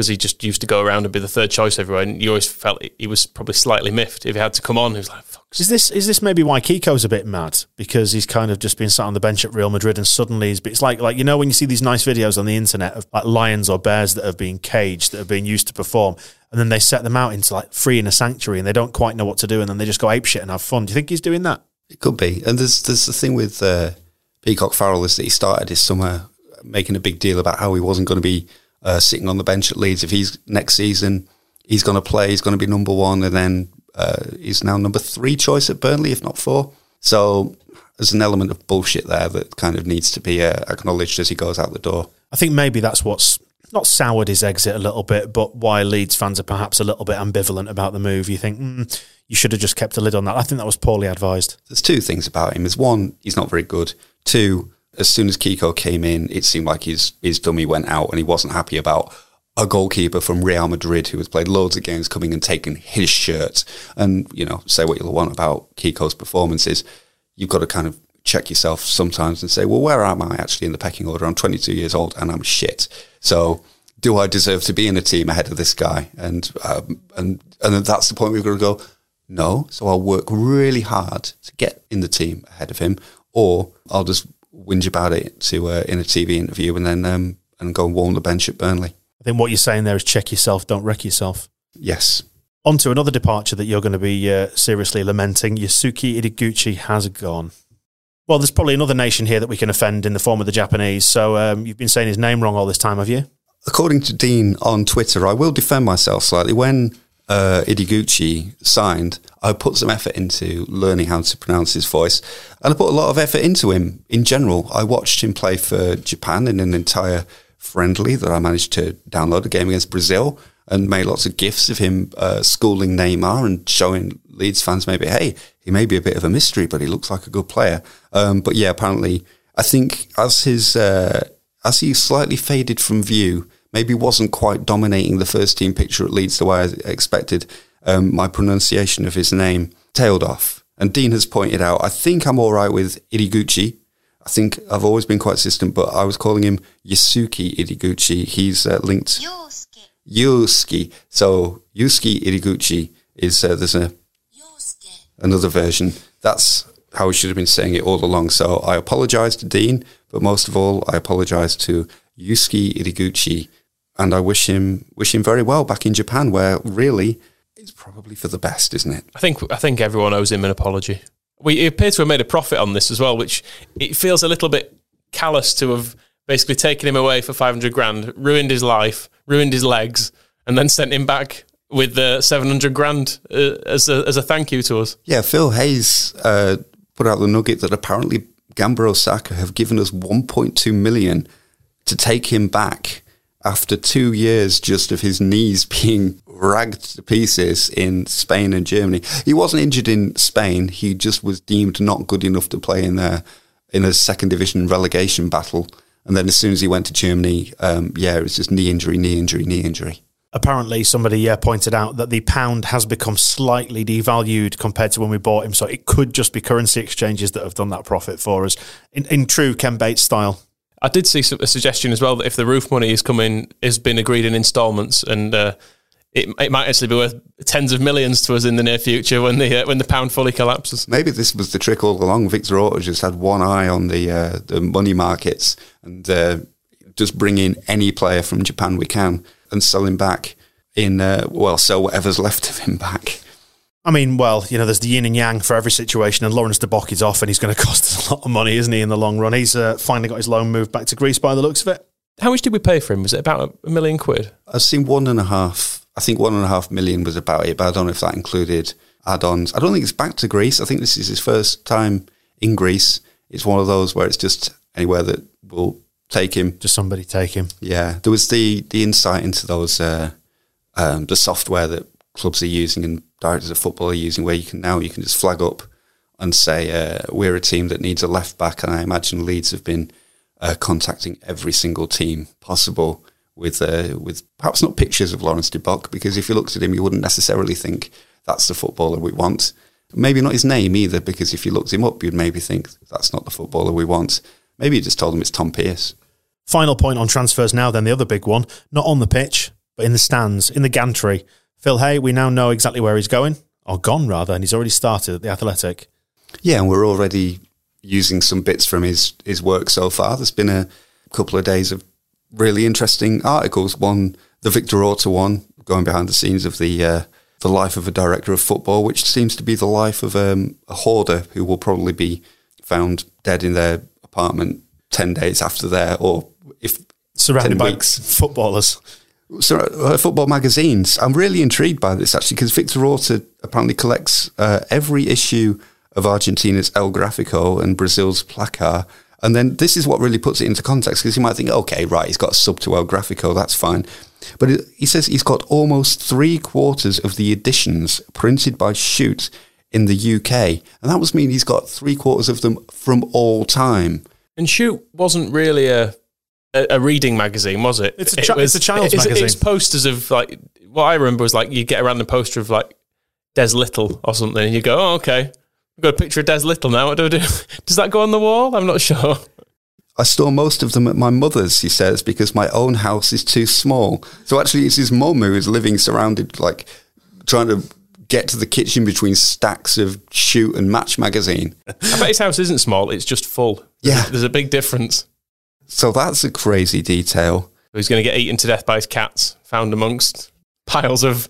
C: because he just used to go around and be the third choice everywhere. And you always felt he was probably slightly miffed if he had to come on. He was like, fuck.
B: Is this is this maybe why Kiko's a bit mad because he's kind of just been sat on the bench at Real Madrid and suddenly he's it's like like you know when you see these nice videos on the internet of like lions or bears that have been caged that have been used to perform and then they set them out into like free in a sanctuary and they don't quite know what to do and then they just go ape shit and have fun. Do you think he's doing that?
A: It could be. And there's there's the thing with uh, Peacock Farrell is that he started his summer making a big deal about how he wasn't going to be uh, sitting on the bench at Leeds. If he's next season, he's going to play. He's going to be number one, and then uh, he's now number three choice at Burnley, if not four. So there's an element of bullshit there that kind of needs to be uh, acknowledged as he goes out the door.
B: I think maybe that's what's not soured his exit a little bit, but why Leeds fans are perhaps a little bit ambivalent about the move. You think mm, you should have just kept a lid on that. I think that was poorly advised.
A: There's two things about him. There's one, he's not very good. Two, as soon as Kiko came in, it seemed like his his dummy went out, and he wasn't happy about a goalkeeper from Real Madrid who has played loads of games coming and taking his shirt and, you know, say what you'll want about Kiko's performances, you've got to kind of check yourself sometimes and say, well, where am I actually in the pecking order? I'm 22 years old and I'm shit. So do I deserve to be in a team ahead of this guy? And um, and and that's the point we've got to go. No, so I'll work really hard to get in the team ahead of him, or I'll just whinge about it to uh, in a TV interview and then um, and go and warm the bench at Burnley.
B: I think what you're saying there is check yourself, don't wreck yourself.
A: Yes.
B: On to another departure that you're going to be uh, seriously lamenting. Yusuke Ideguchi has gone. Well, there's probably another nation here that we can offend in the form of the Japanese. So um, you've been saying his name wrong all this time, have you?
A: According to Dean on Twitter, I will defend myself slightly. When uh, Ideguchi signed, I put some effort into learning how to pronounce his voice, and I put a lot of effort into him in general. I watched him play for Japan in an entire friendly that I managed to download, a game against Brazil, and made lots of gifs of him uh, schooling Neymar and showing Leeds fans maybe, hey, he may be a bit of a mystery, but he looks like a good player. Um, but yeah, apparently, I think as his uh, as he slightly faded from view, maybe wasn't quite dominating the first team picture at Leeds the way I expected. Um, my pronunciation of his name tailed off. And Dean has pointed out, I think I'm all right with Ideguchi. I think I've always been quite consistent, but I was calling him Yasuki Ideguchi. He's uh, linked. Yusuke. Yusuke. So Yusuke Ideguchi is uh, there's a another version. That's how we should have been saying it all along. So I apologise to Dean, but most of all, I apologise to Yusuke Ideguchi, and I wish him wish him very well back in Japan, where really it's probably for the best, isn't it?
C: I think I think everyone owes him an apology. We appear to have made a profit on this as well, which it feels a little bit callous to have basically taken him away for 500 grand, ruined his life, ruined his legs, and then sent him back with the 700 grand uh, as, a, as a thank you to us.
A: Yeah, Phil Hayes uh, put out the nugget that apparently Gamba Osaka have given us 1.2 million to take him back after two years just of his knees [laughs] being ragged to pieces in Spain and Germany. He wasn't injured in Spain. He just was deemed not good enough to play in there in a second division relegation battle. And then as soon as he went to Germany, um, yeah, it was just knee injury, knee injury, knee injury.
B: Apparently, somebody uh, pointed out that the pound has become slightly devalued compared to when we bought him. So it could just be currency exchanges that have done that profit for us in, in true Ken Bates style.
C: I did see a suggestion as well that if the Roofe money is coming, has been agreed in instalments, and uh, it, it might actually be worth tens of millions to us in the near future when the uh, when the pound fully collapses.
A: Maybe this was the trick all along. Victor Orta just had one eye on the uh, the money markets and uh, just bring in any player from Japan we can and sell him back in uh, well, sell whatever's left of him back.
B: I mean, well, you know, there's the yin and yang for every situation, and Laurens De Bock is off, and he's going [laughs] to cost us a lot of money, isn't he, in the long run? He's uh, finally got his loan moved back to Greece by the looks of it.
C: How much did we pay for him? Was it about a million quid?
A: I've seen one and a half. I think one and a half million was about it, but I don't know if that included add-ons. I don't think it's back to Greece. I think this is his first time in Greece. It's one of those where it's just anywhere that will take him.
B: Just somebody take him.
A: Yeah, there was the the insight into those uh, um, the software that clubs are using and directors of football are using, where you can now you can just flag up and say uh, we're a team that needs a left back, and I imagine Leeds have been uh, contacting every single team possible with uh, with perhaps not pictures of Laurens De Bock, because if you looked at him, you wouldn't necessarily think that's the footballer we want. Maybe not his name either, because if you looked him up, you'd maybe think that's not the footballer we want. Maybe you just told him it's Tom Pearce.
B: Final point on transfers now, then the other big one, not on the pitch, but in the stands, in the gantry. Phil Hay, we now know exactly where he's going, or gone rather, and he's already started at the Athletic.
A: Yeah, and we're already using some bits from his, his work so far. There's been a couple of days of really interesting articles. One, the Victor Orta one, going behind the scenes of the uh, the life of a director of football, which seems to be the life of um, a hoarder who will probably be found dead in their apartment ten days after there, or if
B: surrounded by weeks. footballers.
A: So, uh, football magazines. I'm really intrigued by this actually because Victor Orta apparently collects uh, every issue of Argentina's El Grafico and Brazil's Placar. And then this is what really puts it into context because you might think, okay, right, he's got a sub to El Grafico, that's fine. But it, he says he's got almost three quarters of the editions printed by Shoot in the UK. And that must mean he's got three quarters of them from all time.
C: And Shoot wasn't really a a, a reading magazine, was it?
B: It's a chi- it's a child's
C: it's,
B: magazine.
C: It's posters of like what I remember was like you get around the poster of like Des Lyttle or something, and you go, "Oh, okay, I've got a picture of Des Lyttle now. What do I do? [laughs] Does that go on the wall? I'm not sure."
A: I store most of them at my mother's, he says, because my own house is too small. So actually, it's his mum who is living surrounded, like trying to get to the kitchen between stacks of shoot and match magazine.
C: I bet his house isn't small; it's just full.
A: Yeah.
C: there's a big difference.
A: So that's a crazy detail.
C: He's going to get eaten to death by his cats, found amongst piles of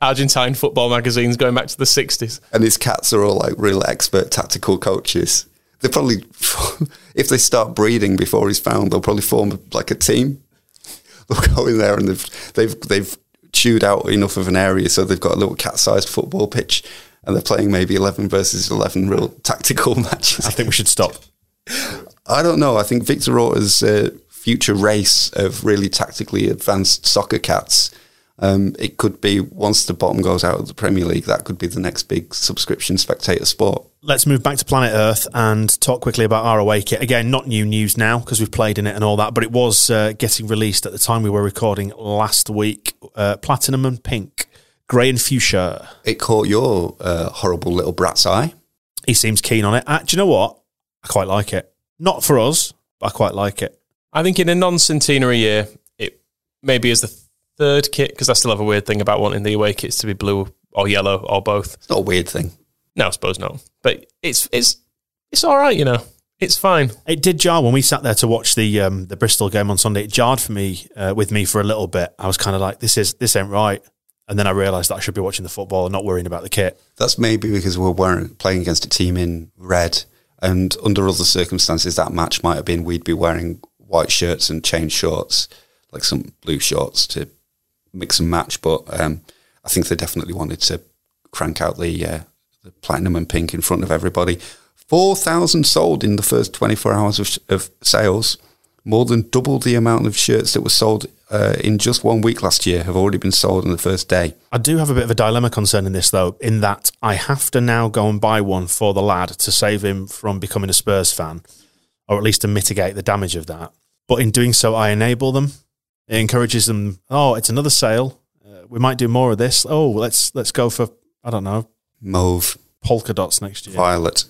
C: Argentine football magazines going back to the 60s.
A: And his cats are all like real expert tactical coaches. They probably, [laughs] if they start breeding before he's found, they'll probably form like a team. [laughs] They'll go in there and they've they've they've chewed out enough of an area so they've got a little cat-sized football pitch, and they're playing maybe eleven versus eleven real tactical [laughs] matches.
B: I think we should stop.
A: I don't know. I think Victor Orta's uh, future race of really tactically advanced soccer cats. Um, it could be once the bottom goes out of the Premier League, that could be the next big subscription spectator sport.
B: Let's move back to Planet Earth and talk quickly about our away kit. Again, not new news now because we've played in it and all that, but it was uh, getting released at the time we were recording last week. Uh, Platinum and pink, grey and fuchsia.
A: It caught your uh, horrible little brat's eye.
B: He seems keen on it. Uh, do you know what? I quite like it. Not for us, but I quite like it.
C: I think in a non-centenary year, it maybe is the third kit because I still have a weird thing about wanting the away kits to be blue or yellow or both.
A: It's not a weird thing.
C: No, I suppose not. But it's it's it's all right, you know. It's fine.
B: It did jar when we sat there to watch the um, the Bristol game on Sunday. It jarred for me uh, with me for a little bit. I was kind of like, "This is this ain't right," and then I realised that I should be watching the football and not worrying about the kit.
A: That's maybe because we're wearing, playing against a team in red, and under other circumstances, that match might have been we'd be wearing white shirts and chain shorts, like some blue shorts to mix and match. But um, I think they definitely wanted to crank out the, uh, the platinum and pink in front of everybody. Four thousand sold in the first twenty four hours of, of sales. More than double the amount of shirts that were sold uh, in just one week last year have already been sold on the first day.
B: I do have a bit of a dilemma concerning this, though, in that I have to now go and buy one for the lad to save him from becoming a Spurs fan, or at least to mitigate the damage of that. But in doing so, I enable them. It encourages them. Oh, it's another sale. Uh, we might do more of this. Oh, let's let's go for I don't know
A: Mauve,
B: polka dots next year.
A: violet.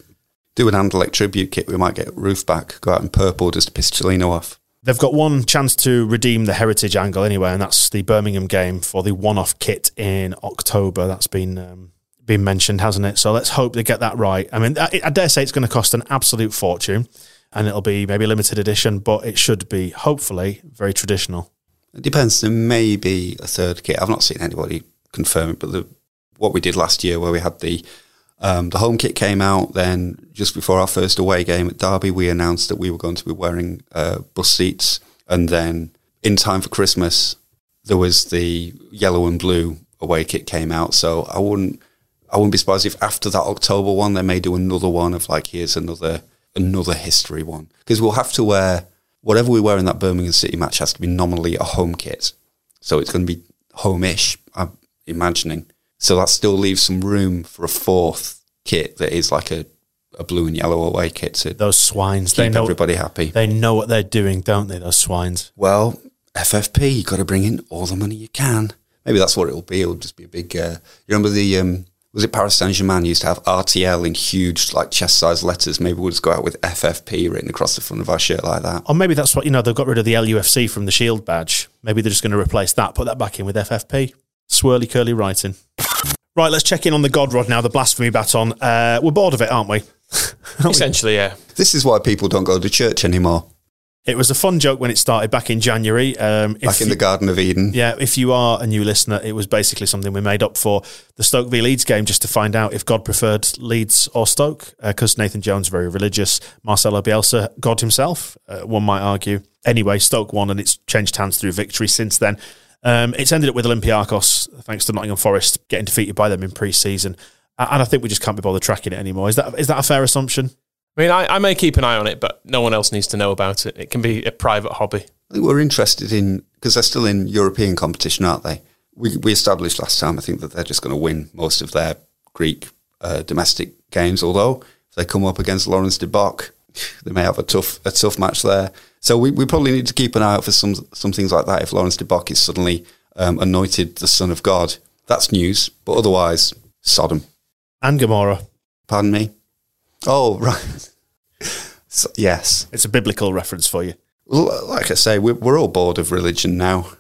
A: Do an Anderlecht tribute kit. We might get Roofe back. Go out in purple just to piss Cellino off.
B: They've got one chance to redeem the heritage angle anyway, and that's the Birmingham game for the one-off kit in October. That's been um, been mentioned, hasn't it? So let's hope they get that right. I mean, I, I dare say it's going to cost an absolute fortune, and it'll be maybe a limited edition, but it should be hopefully very traditional.
A: It depends. There may be a third kit. I've not seen anybody confirm it, but the, what we did last year, where we had the um, the home kit came out, then just before our first away game at Derby, we announced that we were going to be wearing uh, bus seats, and then in time for Christmas, there was the yellow and blue away kit came out. So I wouldn't I wouldn't be surprised if after that October one, they may do another one of like here's another another history one because we'll have to wear whatever we wear in that Birmingham City match has to be nominally a home kit. So it's going to be home-ish, I'm imagining. So that still leaves some room for a fourth kit that is like a, a blue and yellow away kit to
B: Those swines,
A: keep
B: they know
A: everybody happy.
B: they know what they're doing, don't they? Those swines.
A: Well, FFP, you got to bring in all the money you can. Maybe that's what it'll be. It'll just be a big. Uh, you remember the um, was it Paris Saint Germain used to have RTL in huge like chest size letters? Maybe we'll just go out with FFP written across the front of our shirt like that.
B: Or maybe that's what you know. They've got rid of the LUFC from the Shield badge. Maybe they're just going to replace that, put that back in with FFP. Swirly curly writing. Right, let's check in on the God Rod now. The blasphemy baton. Uh, we're bored of it, aren't we? [laughs] Aren't we?
C: Essentially, yeah.
A: This is why people don't go to church anymore.
B: It was a fun joke when it started back in January. Um, if
A: Back in the Garden of Eden.
B: Yeah, if you are a new listener, it was basically something we made up for the Stoke v Leeds game just to find out if God preferred Leeds or Stoke, because Nathan Jones very religious. Marcelo Bielsa, God himself, uh, one might argue. Anyway, Stoke won, and it's changed hands through victory since then. Um, it's ended up with Olympiacos, thanks to Nottingham Forest getting defeated by them in pre-season, and I think we just can't be bothered tracking it anymore. Is that is that a fair assumption?
C: I mean, I, I may keep an eye on it, but no one else needs to know about it. It can be a private hobby.
A: I think we're interested in because they're still in European competition, aren't they? We we established last time. I think that they're just going to win most of their Greek uh, domestic games. Although if they come up against Laurens de Bock, they may have a tough a tough match there. So we, we probably need to keep an eye out for some some things like that. If Laurens de Bock is suddenly um, anointed the Son of God, that's news. But otherwise, Sodom.
B: And Gomorrah.
A: Pardon me. Oh [laughs] right. so, yes.
B: It's a biblical reference for you.
A: Well, like I say, we're, we're all bored of religion now.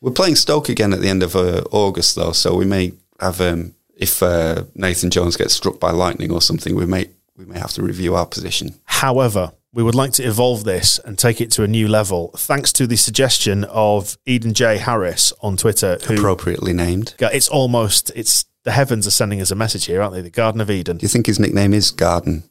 A: We're playing Stoke again at the end of uh, August, though, so we may have, um, if uh, Nathan Jones gets struck by lightning or something, we may we may have to review our position.
B: However, we would like to evolve this and take it to a new level, thanks to the suggestion of Eden J. Harris on Twitter. Who,
A: Appropriately named.
B: it's almost it's the heavens are sending us a message here, aren't they? The Garden of Eden.
A: Do you think his nickname is Garden?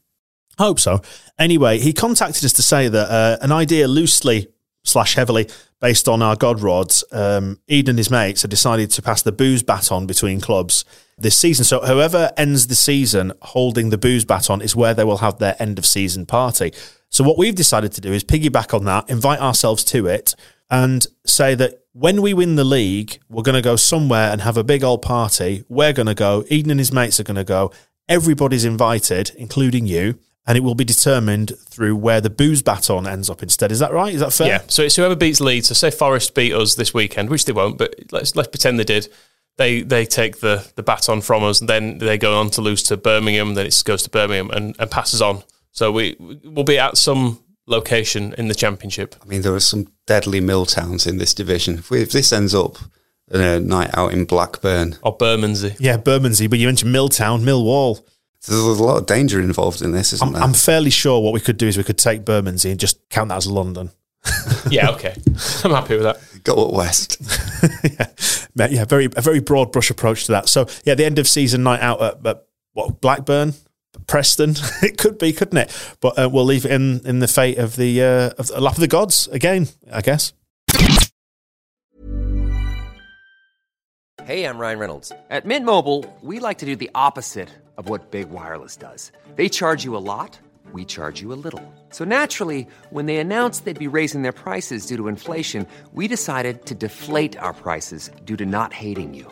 B: I hope so. Anyway, he contacted us to say that uh, an idea loosely slash heavily based on our God rods, um, Eden and his mates have decided to pass the booze baton between clubs this season. So whoever ends the season holding the booze baton is where they will have their end of season party. So what we've decided to do is piggyback on that, invite ourselves to it, and say that when we win the league, we're going to go somewhere and have a big old party. We're going to go. Eden and his mates are going to go. Everybody's invited, including you, and it will be determined through where the booze baton ends up instead. Is that right? Is that fair?
C: Yeah. So it's whoever beats Leeds. So say Forest beat us this weekend, which they won't, but let's let's pretend they did. They they take the the baton from us, and then they go on to lose to Birmingham. Then it goes to Birmingham and, and passes on. So we will be at some location in the championship.
A: I mean, there are some deadly mill towns in this division. If, we, if this ends up in a night out in Blackburn,
C: Or Bermondsey.
B: Yeah, Bermondsey, but you mentioned Milltown, Millwall.
A: there's a lot of danger involved in this, isn't
B: I'm,
A: there?
B: I'm fairly sure what we could do is we could take Bermondsey and just count that as London. [laughs]
C: Yeah, okay. I'm happy with that.
A: Go up west. [laughs]
B: yeah, yeah, very a very broad brush approach to that. So yeah, the end of season night out at, at what Blackburn, Preston, [laughs] it could be, couldn't it? But uh, we'll leave it in in the fate of the uh, of the lap of the gods again, I guess.
D: Hey, I'm Ryan Reynolds. At Mint Mobile, we like to do the opposite of what Big Wireless does. They charge you a lot, we charge you a little. So naturally, when they announced they'd be raising their prices due to inflation, we decided to deflate our prices due to not hating you.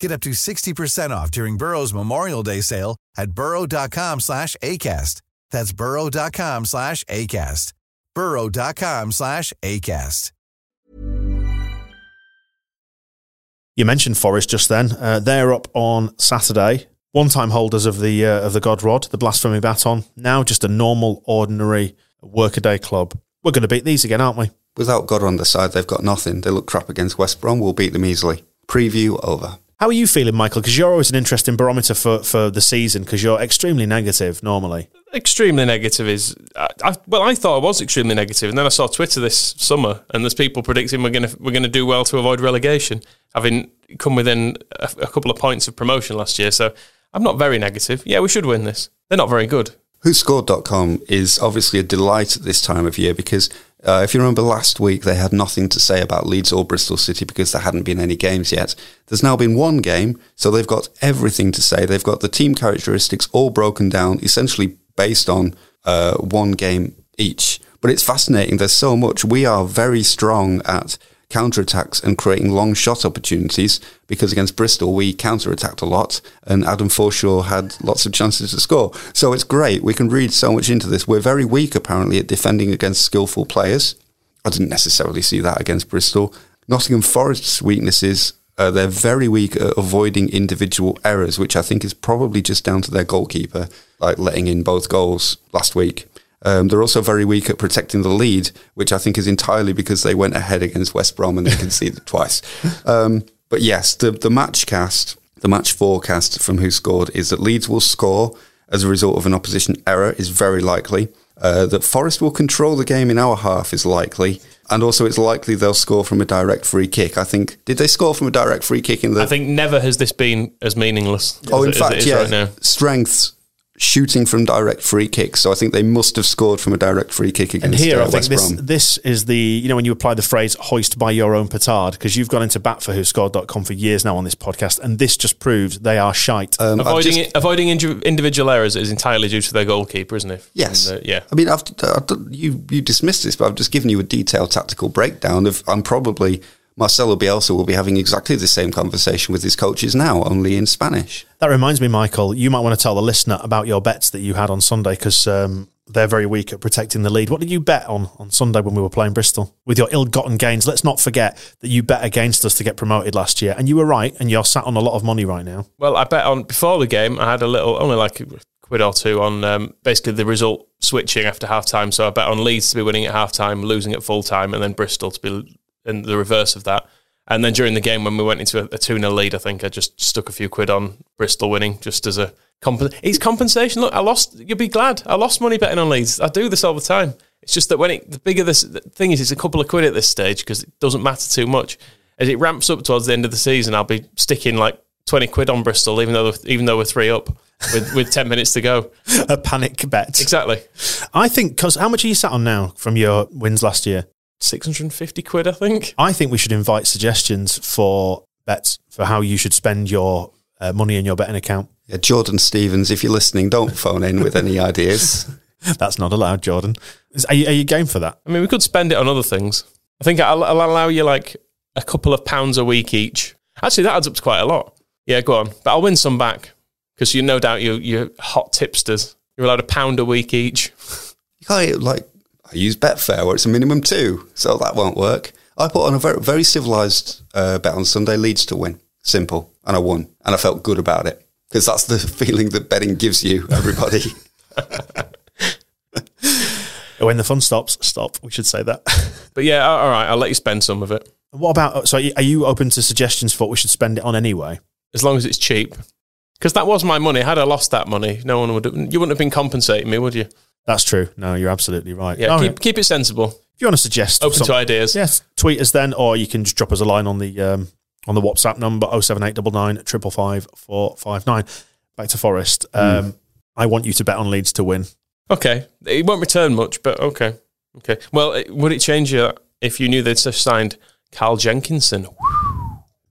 E: Get up to 60% off during Burrow's Memorial Day sale at burrow.com slash ACAST. That's burrow.com slash ACAST. burrow.com slash ACAST.
B: You mentioned Forest just then. Uh, they're up on Saturday. One-time holders of the uh, of the God Rod, the blasphemy baton. Now just a normal, ordinary workaday club. We're going to beat these again, aren't we?
A: Without God on the side, they've got nothing. They look crap against West Brom. We'll beat them easily. Preview over.
B: How are you feeling, Michael? Because you're always an interesting barometer for, for the season because you're extremely negative normally.
C: Extremely negative is I, I, well. I thought I was extremely negative, and then I saw Twitter this summer, and there's people predicting we're gonna we're gonna do well to avoid relegation, having come within a, a couple of points of promotion last year. So I'm not very negative. Yeah, we should win this. They're not very good.
A: WhoScored.com is obviously a delight at this time of year because uh, if you remember last week, they had nothing to say about Leeds or Bristol City because there hadn't been any games yet. There's now been one game, so they've got everything to say. They've got the team characteristics all broken down, essentially based on uh, one game each. But it's fascinating. There's so much. We are very strong at counterattacks and creating long shot opportunities because against Bristol we counterattacked a lot and Adam Forshaw had lots of chances to score. So it's great. We can read so much into this. We're very weak apparently at defending against skillful players. I didn't necessarily see that against Bristol. Nottingham Forest's weaknesses, uh, they're very weak at avoiding individual errors, which I think is probably just down to their goalkeeper, like letting in both goals last week. Um, they're also very weak at protecting the lead, which I think is entirely because they went ahead against West Brom and they conceded [laughs] twice. Um, but yes, the, the match cast, the match forecast from who scored is that Leeds will score as a result of an opposition error is very likely. Uh, that Forest will control the game in our half is likely. And also, it's likely they'll score from a direct free kick. I think. Did they score from a direct free kick in the?
C: I think never has this been as meaningless.
A: Oh,
C: as
A: in
C: it-
A: fact, yeah.
C: Right now.
A: Strengths shooting from direct free kicks. So I think they must have scored from a direct free kick against.
B: And here,
A: uh,
B: I think
A: West
B: this
A: Brom.
B: this is the you know when you apply the phrase "hoist by your own petard" because you've gone into bat for whoscored.com for years now on this podcast, and this just proves they are shite.
A: Um,
C: Avoiding
A: just-
C: avoiding indi- individual errors is entirely due to their goalkeeper, isn't it?
A: Yes.
C: And, uh, yeah.
A: I mean, I've, I've done- you you dismissed this, but I've just given you a detailed tactical breakdown of. I'm probably Marcelo Bielsa will be having exactly the same conversation with his coaches now, only in Spanish.
B: That reminds me, Michael, you might want to tell the listener about your bets that you had on Sunday because um, they're very weak at protecting the lead. What did you bet on on Sunday when we were playing Bristol with your ill-gotten gains? Let's not forget that you bet against us to get promoted last year, and you were right, and you're sat on a lot of money right now.
C: Well, I bet on before the game. I had a little, only like a quid or two on um, basically the result switching after half time. So I bet on Leeds to be winning at half time, losing at full time, and then Bristol to be in the reverse of that. And then during the game, when we went into a, a 2 0 lead, I think I just stuck a few quid on Bristol winning just as a comp- it's compensation. Look, I lost, you'll be glad. I lost money betting on Leeds. I do this all the time. It's just that when it, the bigger this the thing is, it's a couple of quid at this stage because it doesn't matter too much. As it ramps up towards the end of the season, I'll be sticking like 20 quid on Bristol, even though, even though we're three up with, with 10 minutes to go. [laughs]
B: a panic bet.
C: Exactly.
B: I think because how much are you sat on now from your wins last year?
C: 650 quid, I think.
B: I think we should invite suggestions for bets for how you should spend your uh, money in your betting account.
A: Yeah, Jordan Stevens, if you're listening, don't phone in with any ideas. [laughs]
B: That's not allowed, Jordan. Is, are, you, are you game for that?
C: I mean, we could spend it on other things. I think I'll, I'll allow you like a couple of pounds a week each. Actually, that adds up to quite a lot. Yeah, go on. But I'll win some back because you no doubt you you're hot tipsters. You're allowed a pound a week each.
A: You can't like I use Betfair where it's a minimum two, so that won't work. I put on a very very civilized uh, bet on Sunday Leeds to win, simple, and I won, and I felt good about it because that's the [laughs] feeling that betting gives you. Everybody, [laughs]
B: When the fun stops, stop. We should say that. [laughs]
C: But yeah, all all right. I'll let you spend some of it
B: what about? So, are you open to suggestions for what we should spend it on anyway?
C: as long as it's cheap. Because that was my money. Had I lost that money, no one would. Have, you wouldn't have been compensating me, would you?
B: That's true. No, you're absolutely right.
C: Yeah. Keep keep it sensible.
B: If you want to suggest,
C: Open to ideas.
B: yes, tweet us then, or you can just drop us a line on the um, on the WhatsApp number 07899 555 459. Back to Forest. Um, I want you to bet on Leeds to win.
C: Okay. It won't return much, but okay. Okay. Well, it, would it change you if you knew they'd just signed Carl Jenkinson,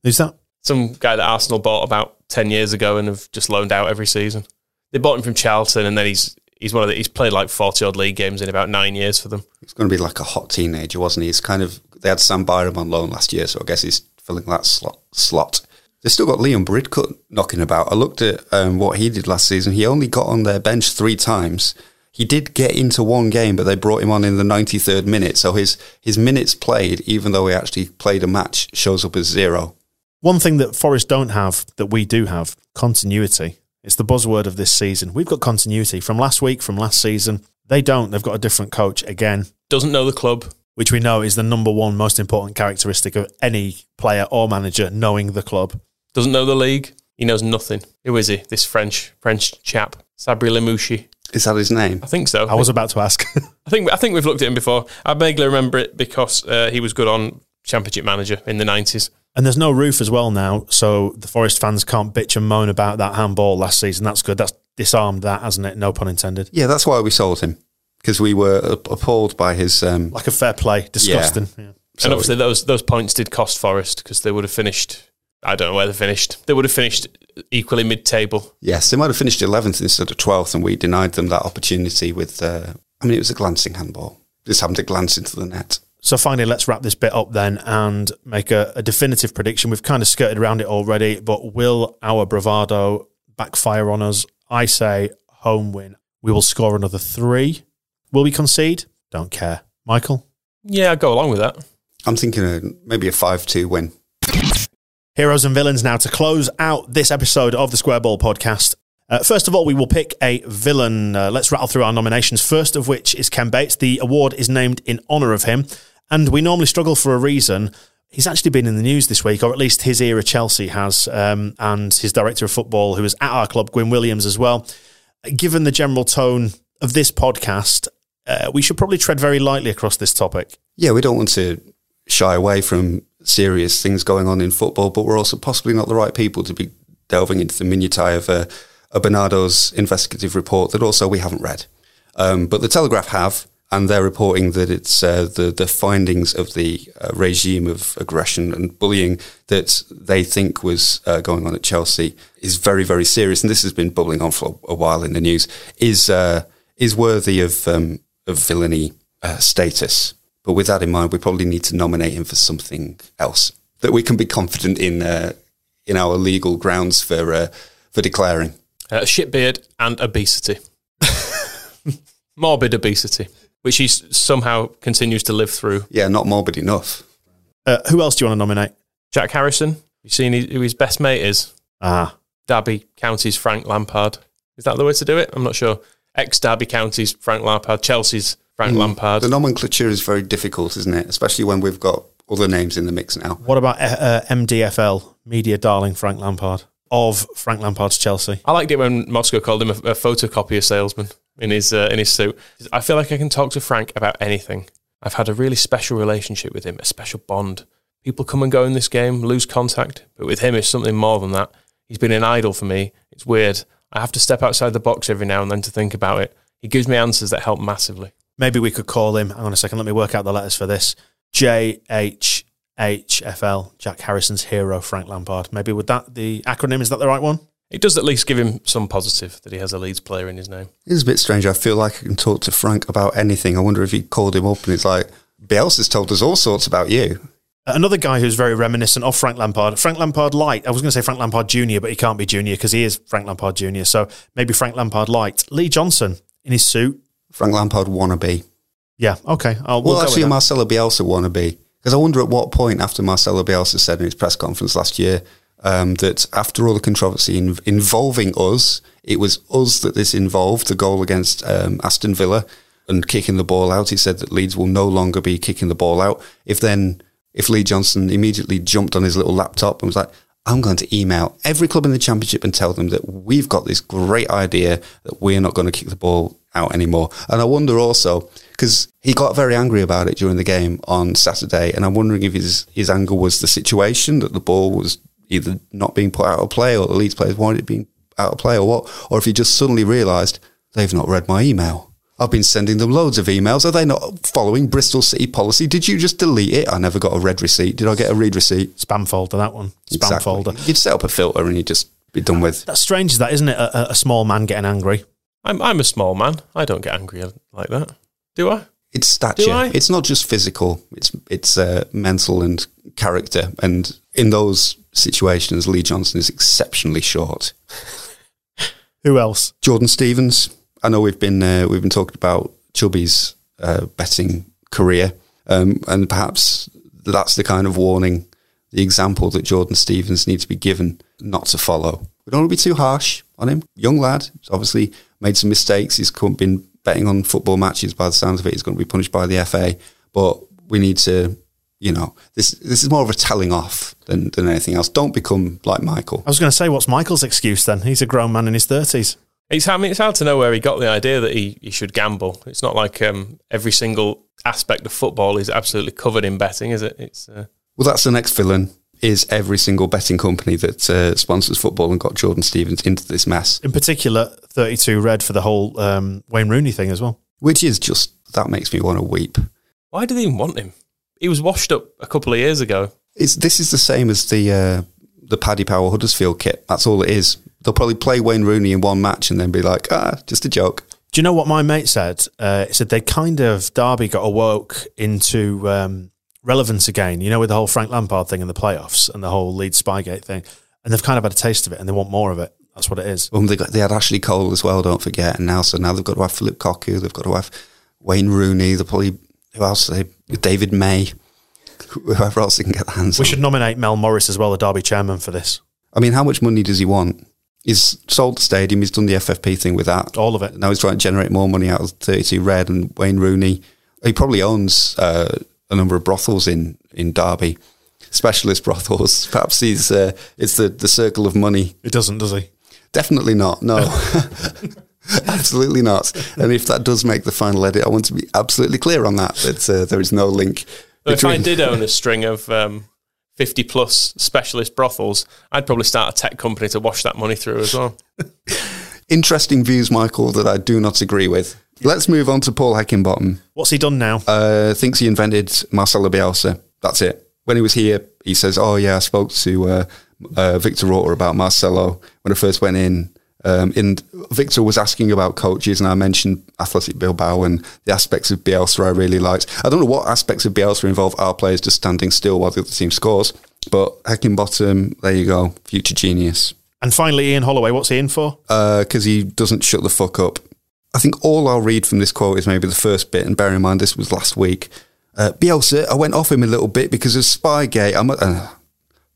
B: Who's that?
C: some guy that Arsenal bought about 10 years ago and have just loaned out every season? They bought him from Charlton and then he's he's one of the, he's played like 40 odd league games in about nine years for them.
A: he's going to be like a hot teenager, wasn't he? He's kind of they had Sam Byram on loan last year, so I guess he's filling that slot. slot. They've still got Liam Bridcut knocking about. I looked at um, what he did last season. He only got on their bench three times. He did get into one game, but they brought him on in the 93rd minute. So his his minutes played, even though he actually played a match, shows up as zero.
B: One thing that Forest don't have that we do have continuity. It's the buzzword of this season. We've got continuity from last week, from last season. They don't. They've got a different coach again,
C: Doesn't know the club.
B: which we know is the number one most important characteristic of any player or manager knowing the club.
C: Doesn't know the league. He knows nothing. Who is he? This French French chap, Sabri Lamouchi.
A: Is that his name?
C: I think so.
B: I was about to ask. [laughs]
C: I think I think we've looked at him before. I vaguely remember it because uh, he was good on Championship Manager in the nineties.
B: And there's no Roofe as well now, so the Forest fans can't bitch and moan about that handball last season. That's good. That's disarmed that, hasn't it? No pun intended.
A: Yeah, that's why we sold him because we were appalled by his. Um,
B: Like a fair play. Disgusting. Yeah.
C: and obviously those those points did cost Forest because they would have finished. I don't know where they finished. They would have finished equally mid table.
A: yes, they might have finished 11th instead of 12th, and we denied them that opportunity with. Uh, I mean, it was a glancing handball. Just happened to glance into the net.
B: So finally, let's wrap this bit up then and make a, a definitive prediction. We've kind of skirted around it already, but will our bravado backfire on us? I say home win. We will score another three. Will we concede? Don't care. Michael?
C: Yeah, I'd go along with that.
A: I'm thinking a, maybe a 5 2 win.
B: Heroes and villains now to close out this episode of the Square Ball podcast. Uh, first of all, we will pick a villain. Uh, let's rattle through our nominations. First of which is Ken Bates. The award is named in honour of him, and we normally struggle for a reason. He's actually been in the news this week, or at least his era Chelsea has, um, and his director of football, who is at our club, Gwyn Williams, as well. Given the general tone of this podcast, uh, we should probably tread very lightly across this topic.
A: Yeah, we don't want to shy away from serious things going on in football, but we're also possibly not the right people to be delving into the minutiae of a, a Barnardo's investigative report that also we haven't read. Um, but the Telegraph have, and they're reporting that it's uh, the the findings of the uh, regime of aggression and bullying that they think was uh, going on at Chelsea is very very serious, and this has been bubbling on for a while in the news. Is uh, is worthy of um, of villainy uh, status. But with that in mind, we probably need to nominate him for something else that we can be confident in uh, in our legal grounds for for declaring.
C: Uh, shitbeard and obesity. [laughs] Morbid obesity, which he somehow continues to live through.
A: Yeah, not morbid enough.
B: Uh, who else do you want to nominate?
C: Jack Harrison. You seen who his best mate is?
B: Ah,
C: Derby County's Frank Lampard. Is that the way to do it? I'm not sure. Ex Derby County's Frank Lampard. Chelsea's Frank Lampard.
A: The nomenclature is very difficult, isn't it? Especially when we've got other names in the mix now.
B: what about uh, uh, MDFL, media darling Frank Lampard of Frank Lampard's Chelsea?
C: I liked it when Moscow called him a, a photocopier salesman in his uh, in his suit. I feel like I can talk to Frank about anything. I've had a really special relationship with him, a special bond. People come and go in this game, lose contact, but with him, it's something more than that. He's been an idol for me. It's weird. I have to step outside the box every now and then to think about it. He gives me answers that help massively.
B: Maybe we could call him. Hang on a second. Let me work out the letters for this. J H H F L. Jack Harrison's hero, Frank Lampard. Maybe with that the acronym is that the right one?
C: It does at least give him some positive that he has a Leeds player in his name.
A: It is a bit strange. I feel like I can talk to Frank about anything. I wonder if he called him up and it's like, Bielsa's told us all sorts about you.
B: Uh, another guy who's very reminiscent of Frank Lampard, Frank Lampard Light. I was going to say Frank Lampard Jr., but he can't be Junior because he is Frank Lampard Jr. So maybe Frank Lampard Light. Lee Johnson in his suit.
A: Frank Lampard wannabe.
B: Yeah, okay. I'll,
A: Well,
B: we'll go
A: actually,
B: with that.
A: Marcelo Bielsa wannabe. Because I wonder at what point after Marcelo Bielsa said in his press conference last year um, that after all the controversy in, involving us, it was us that this involved, the goal against um, Aston Villa and kicking the ball out. He said that Leeds will no longer be kicking the ball out. If then, if Lee Johnson immediately jumped on his little laptop and was like, I'm going to email every club in the championship and tell them that we've got this great idea that we're not going to kick the ball out anymore. And I wonder also, because he got very angry about it during the game on Saturday, and I'm wondering if his, his anger was the situation that the ball was either not being put out of play or the Leeds players wanted it being out of play or what, or if he just suddenly realised they've not read my email. I've been sending them loads of emails. Are they not following Bristol City policy? Did you just delete it? I never got a read receipt. Did I get a read receipt?
B: spam folder, that one. Spam
A: Exactly.
B: folder.
A: You'd set up a filter and you'd just be done with.
B: That's strange, is that, isn't it? A, a- a small man getting angry.
C: I'm I'm a small man. I don't get angry like that. Do I?
A: It's stature.
C: Do I?
A: It's not just physical. It's it's uh, mental and character. And in those situations, Lee Johnson is exceptionally short. [laughs]
B: Who else?
A: Jordan Stevens. I know we've been uh, we've been talking about Chubby's uh, betting career, um, and perhaps that's the kind of warning, the example that Jordan Stevens needs to be given not to follow. We don't want to be too harsh on him. Young lad, he's obviously made some mistakes. He's been betting on football matches. By the sounds of it, he's going to be punished by the FA. But we need to, you know, this this is more of a telling off than, than anything else. Don't become like Michael.
B: I was going to say, what's Michael's excuse then? He's a grown man in his 30s.
C: It's, I mean, it's hard to know where he got the idea that he, he should gamble. It's not like um, every single aspect of football is absolutely covered in betting, is it? It's uh,
A: Well, that's the next villain. Is every single betting company that uh, sponsors football and got Jordan Stevens into this mess,
B: In particular, 32 red for the whole um, Wayne Rooney thing as well.
A: which is just that makes me want to weep.
C: why do they even want him? He was washed up a couple of years ago.
A: It's this is the same as the uh, the Paddy Power Huddersfield kit. That's all it is. They'll probably play Wayne Rooney in one match and then be like, ah, just a joke.
B: Do you know what my mate said? Uh, he said they kind of, Derby got awoke into um, relevance again, you know, with the whole Frank Lampard thing in the playoffs and the whole Leeds Spygate thing. And they've kind of had a taste of it and they want more of it. That's what it is.
A: Um, they got they had Ashley Cole as well. Don't forget. And now so now they've got to have Philip Cocu. They've got to have Wayne Rooney. They probably who else? They David May, whoever else they can get their hands
B: We
A: on.
B: should nominate Mel Morris as well, the Derby chairman, for this.
A: I mean, how much money does he want? He's sold the stadium. He's done the FFP thing with that.
B: All of it.
A: Now he's trying to generate more money out of 32 Red and Wayne Rooney. He probably owns uh, a number of brothels in, in Derby, specialist [laughs] brothels. Perhaps he's uh, it's the, the circle of money.
B: It doesn't, does he?
A: Definitely not. No. [laughs] [laughs] absolutely not. And if that does make the final edit, I want to be absolutely clear on that, that uh, there is no link.
C: But if I did own a [laughs] string of um, 50 plus specialist brothels, I'd probably start a tech company to wash that money through as well. [laughs]
A: Interesting views, Michael, that I do not agree with. Let's move on to Paul Heckingbottom.
B: What's he done now?
A: uh, thinks he invented Marcelo Bielsa. That's it. When he was here, he says, "Oh yeah, I spoke to uh, uh, Victor Orta about Marcelo when I first went in." Um, and Victor was asking about coaches, and I mentioned Athletic Bilbao and the aspects of Bielsa I really liked. I don't know what aspects of Bielsa involve our players just standing still while the other team scores, but Heckingbottom, there you go, future genius
B: and finally, Ian Holloway, what's he in for?
A: because he doesn't shut the fuck up. I think all I'll read from this quote is maybe the first bit, and bear in mind this was last week. Uh, Bielsa, I went off him a little bit because of Spygate. I'm uh,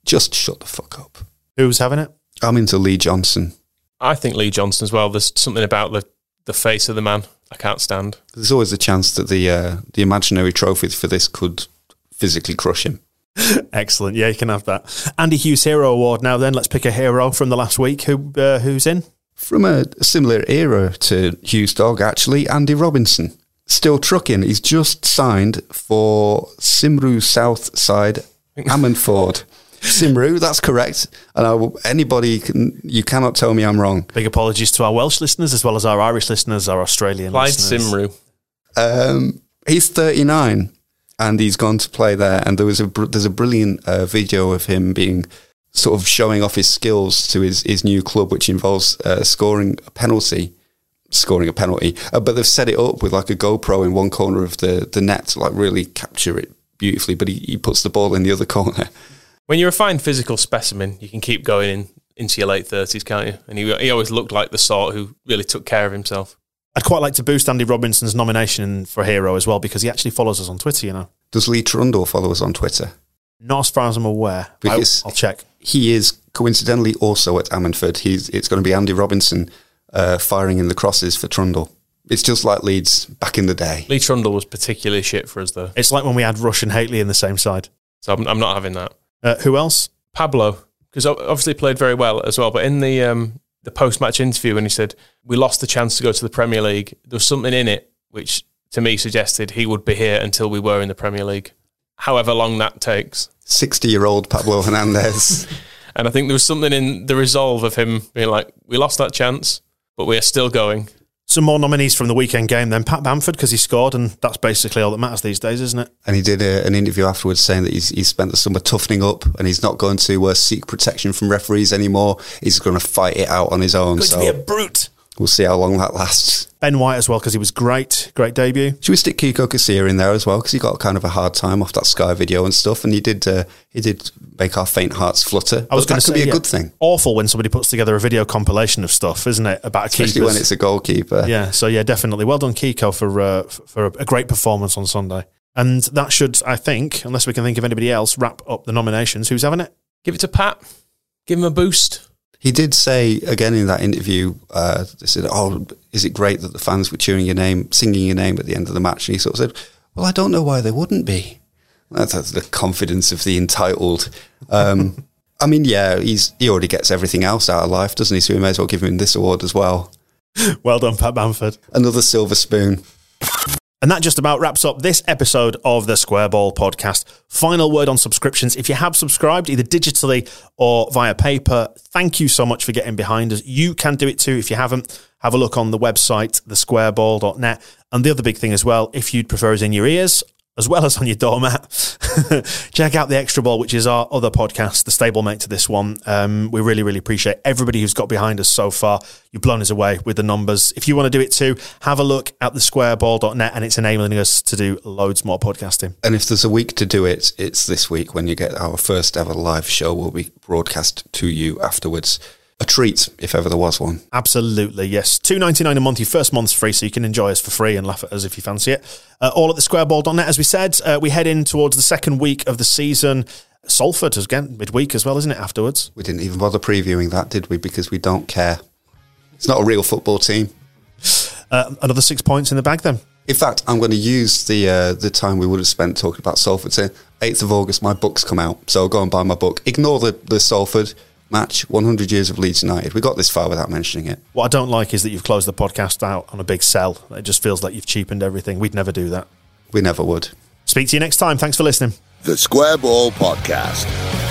A: just shut the fuck up.
B: Who's having it?
A: I'm into Lee Johnson.
C: I think Lee Johnson as well. There's something about the, the face of the man I can't stand.
A: There's always a chance that the uh, the imaginary trophy for this could physically crush him. [laughs]
B: Excellent. Yeah, you can have that. Andy Hughes Hero Award. Now then, let's pick a hero from the last week. Who uh, Who's in?
A: From a, a similar era to Hughes Dog, actually, Andy Robinson. Still trucking. He's just signed for Simru South Side [laughs] Ammanford. Simru, that's correct. And I, will- anybody, can, you cannot tell me I'm wrong.
B: Big apologies to our Welsh listeners as well as our Irish listeners, our Australian
C: Clyde
B: listeners.
C: Simru.
A: Um, he's 39 and he's gone to play there. And there was a br- there's a brilliant uh, video of him being sort of showing off his skills to his, his new club, which involves uh, scoring a penalty. Scoring a penalty, uh, but they've set it up with like a GoPro in one corner of the, the net to like really capture it beautifully. But he, he puts the ball in the other corner.
C: When you're a fine physical specimen, you can keep going in, into your late 30s, can't you? And he, he always looked like the sort who really took care of himself.
B: I'd quite like to boost Andy Robinson's nomination for hero as well because he actually follows us on Twitter, you know.
A: Does Lee Trundle follow us on Twitter?
B: Not as far as I'm aware.
A: Because-
B: I'll, I'll check.
A: He is coincidentally also at Ammanford. He's it's going to be Andy Robinson uh, firing in the crosses for Trundle. It's just like Leeds back in the day.
C: Lee Trundle was particularly shit for us, though.
B: It's like when we had Rush and Haitley in the same side.
C: So I'm, I'm not having that.
B: Uh, who else?
C: Pablo, because obviously played very well as well. But in the um, the post match interview, when he said we lost the chance to go to the Premier League, there was something in it which to me suggested he would be here until we were in the Premier League, however long that takes.
A: 60 year old Pablo Hernandez. [laughs]
C: And I think there was something in the resolve of him being like, we lost that chance, but we are still going.
B: Some more nominees from the weekend game then. Pat Bamford because he scored, and that's basically all that matters these days, isn't it?
A: and he did a, an interview afterwards saying that he's, he's spent the summer toughening up and he's not going to uh, seek protection from referees anymore. He's going to fight it out on his own.
B: Going
A: so
B: to be a brute.
A: We'll see how long that lasts.
B: Ben White as well because he was great, great debut.
A: Should we stick Kiko Casilla in there as well? Because he got kind of a hard time off that Sky video and stuff, and he did uh, he did make our faint hearts flutter.
B: I was going
A: that
B: to
A: could
B: say
A: be a
B: yeah,
A: good thing,
B: Awful when somebody puts together a video compilation of stuff, isn't it? About a
A: especially
B: keeper.
A: when it's a goalkeeper.
B: Yeah, so yeah, definitely. Well done, Kiko, for uh, for a great performance on Sunday. And that should, I think, unless we can think of anybody else, wrap up the nominations. Who's having it?
C: Give it to Pat, give him a boost.
A: He did say again in that interview, uh, they said, "Oh, is it great that the fans were cheering your name, singing your name at the end of the match?" And he sort of said, "Well, I don't know why they wouldn't be." That's, that's the confidence of the entitled. Um, I mean, yeah, he's he already gets everything else out of life, doesn't he? So we may as well give him this award as well.
B: Well done, Pat Bamford.
A: Another silver spoon.
B: And that just about wraps up this episode of the Square Ball podcast. Final word on subscriptions. If you have subscribed, either digitally or via paper, thank you so much for getting behind us. You can do it too if you haven't. Have a look on the website, thesquareball.net. And the other big thing as well, if you'd prefer us in your ears, as well as on your doormat, [laughs] check out the Extra Ball, which is our other podcast, the stablemate to this one. Um, we really, really appreciate everybody who's got behind us so far. You've blown us away with the numbers. If you want to do it too, have a look at the squareball.net and it's enabling us to do loads more podcasting.
A: And if there's a week to do it, it's this week when you get our first ever live show. We'll be broadcast to you afterwards. A treat if ever there was one.
B: Absolutely, yes. Two ninety nine a month. Your first month's free, so you can enjoy us for free and laugh at us if you fancy it. Uh, all at the squareball.net. As we said, uh, we head in towards the second week of the season. Salford is again midweek as well, isn't it? Afterwards,
A: We didn't even bother previewing that, did we? Because we don't care. It's not a real football team.
B: uh, another six points in the bag. Then
A: In fact, I'm going to use the uh, the time we would have spent talking about Salford. Saying 8th of August, my book's come out, so go and buy my book. Ignore the, the Salford match, 100 years of Leeds United. We got this far without mentioning it.
B: what I don't like is that you've closed the podcast out on a big sell. It just feels like you've cheapened everything. We'd never do that.
A: We never would.
B: Speak to you next time. Thanks for listening.
F: The Square Ball Podcast.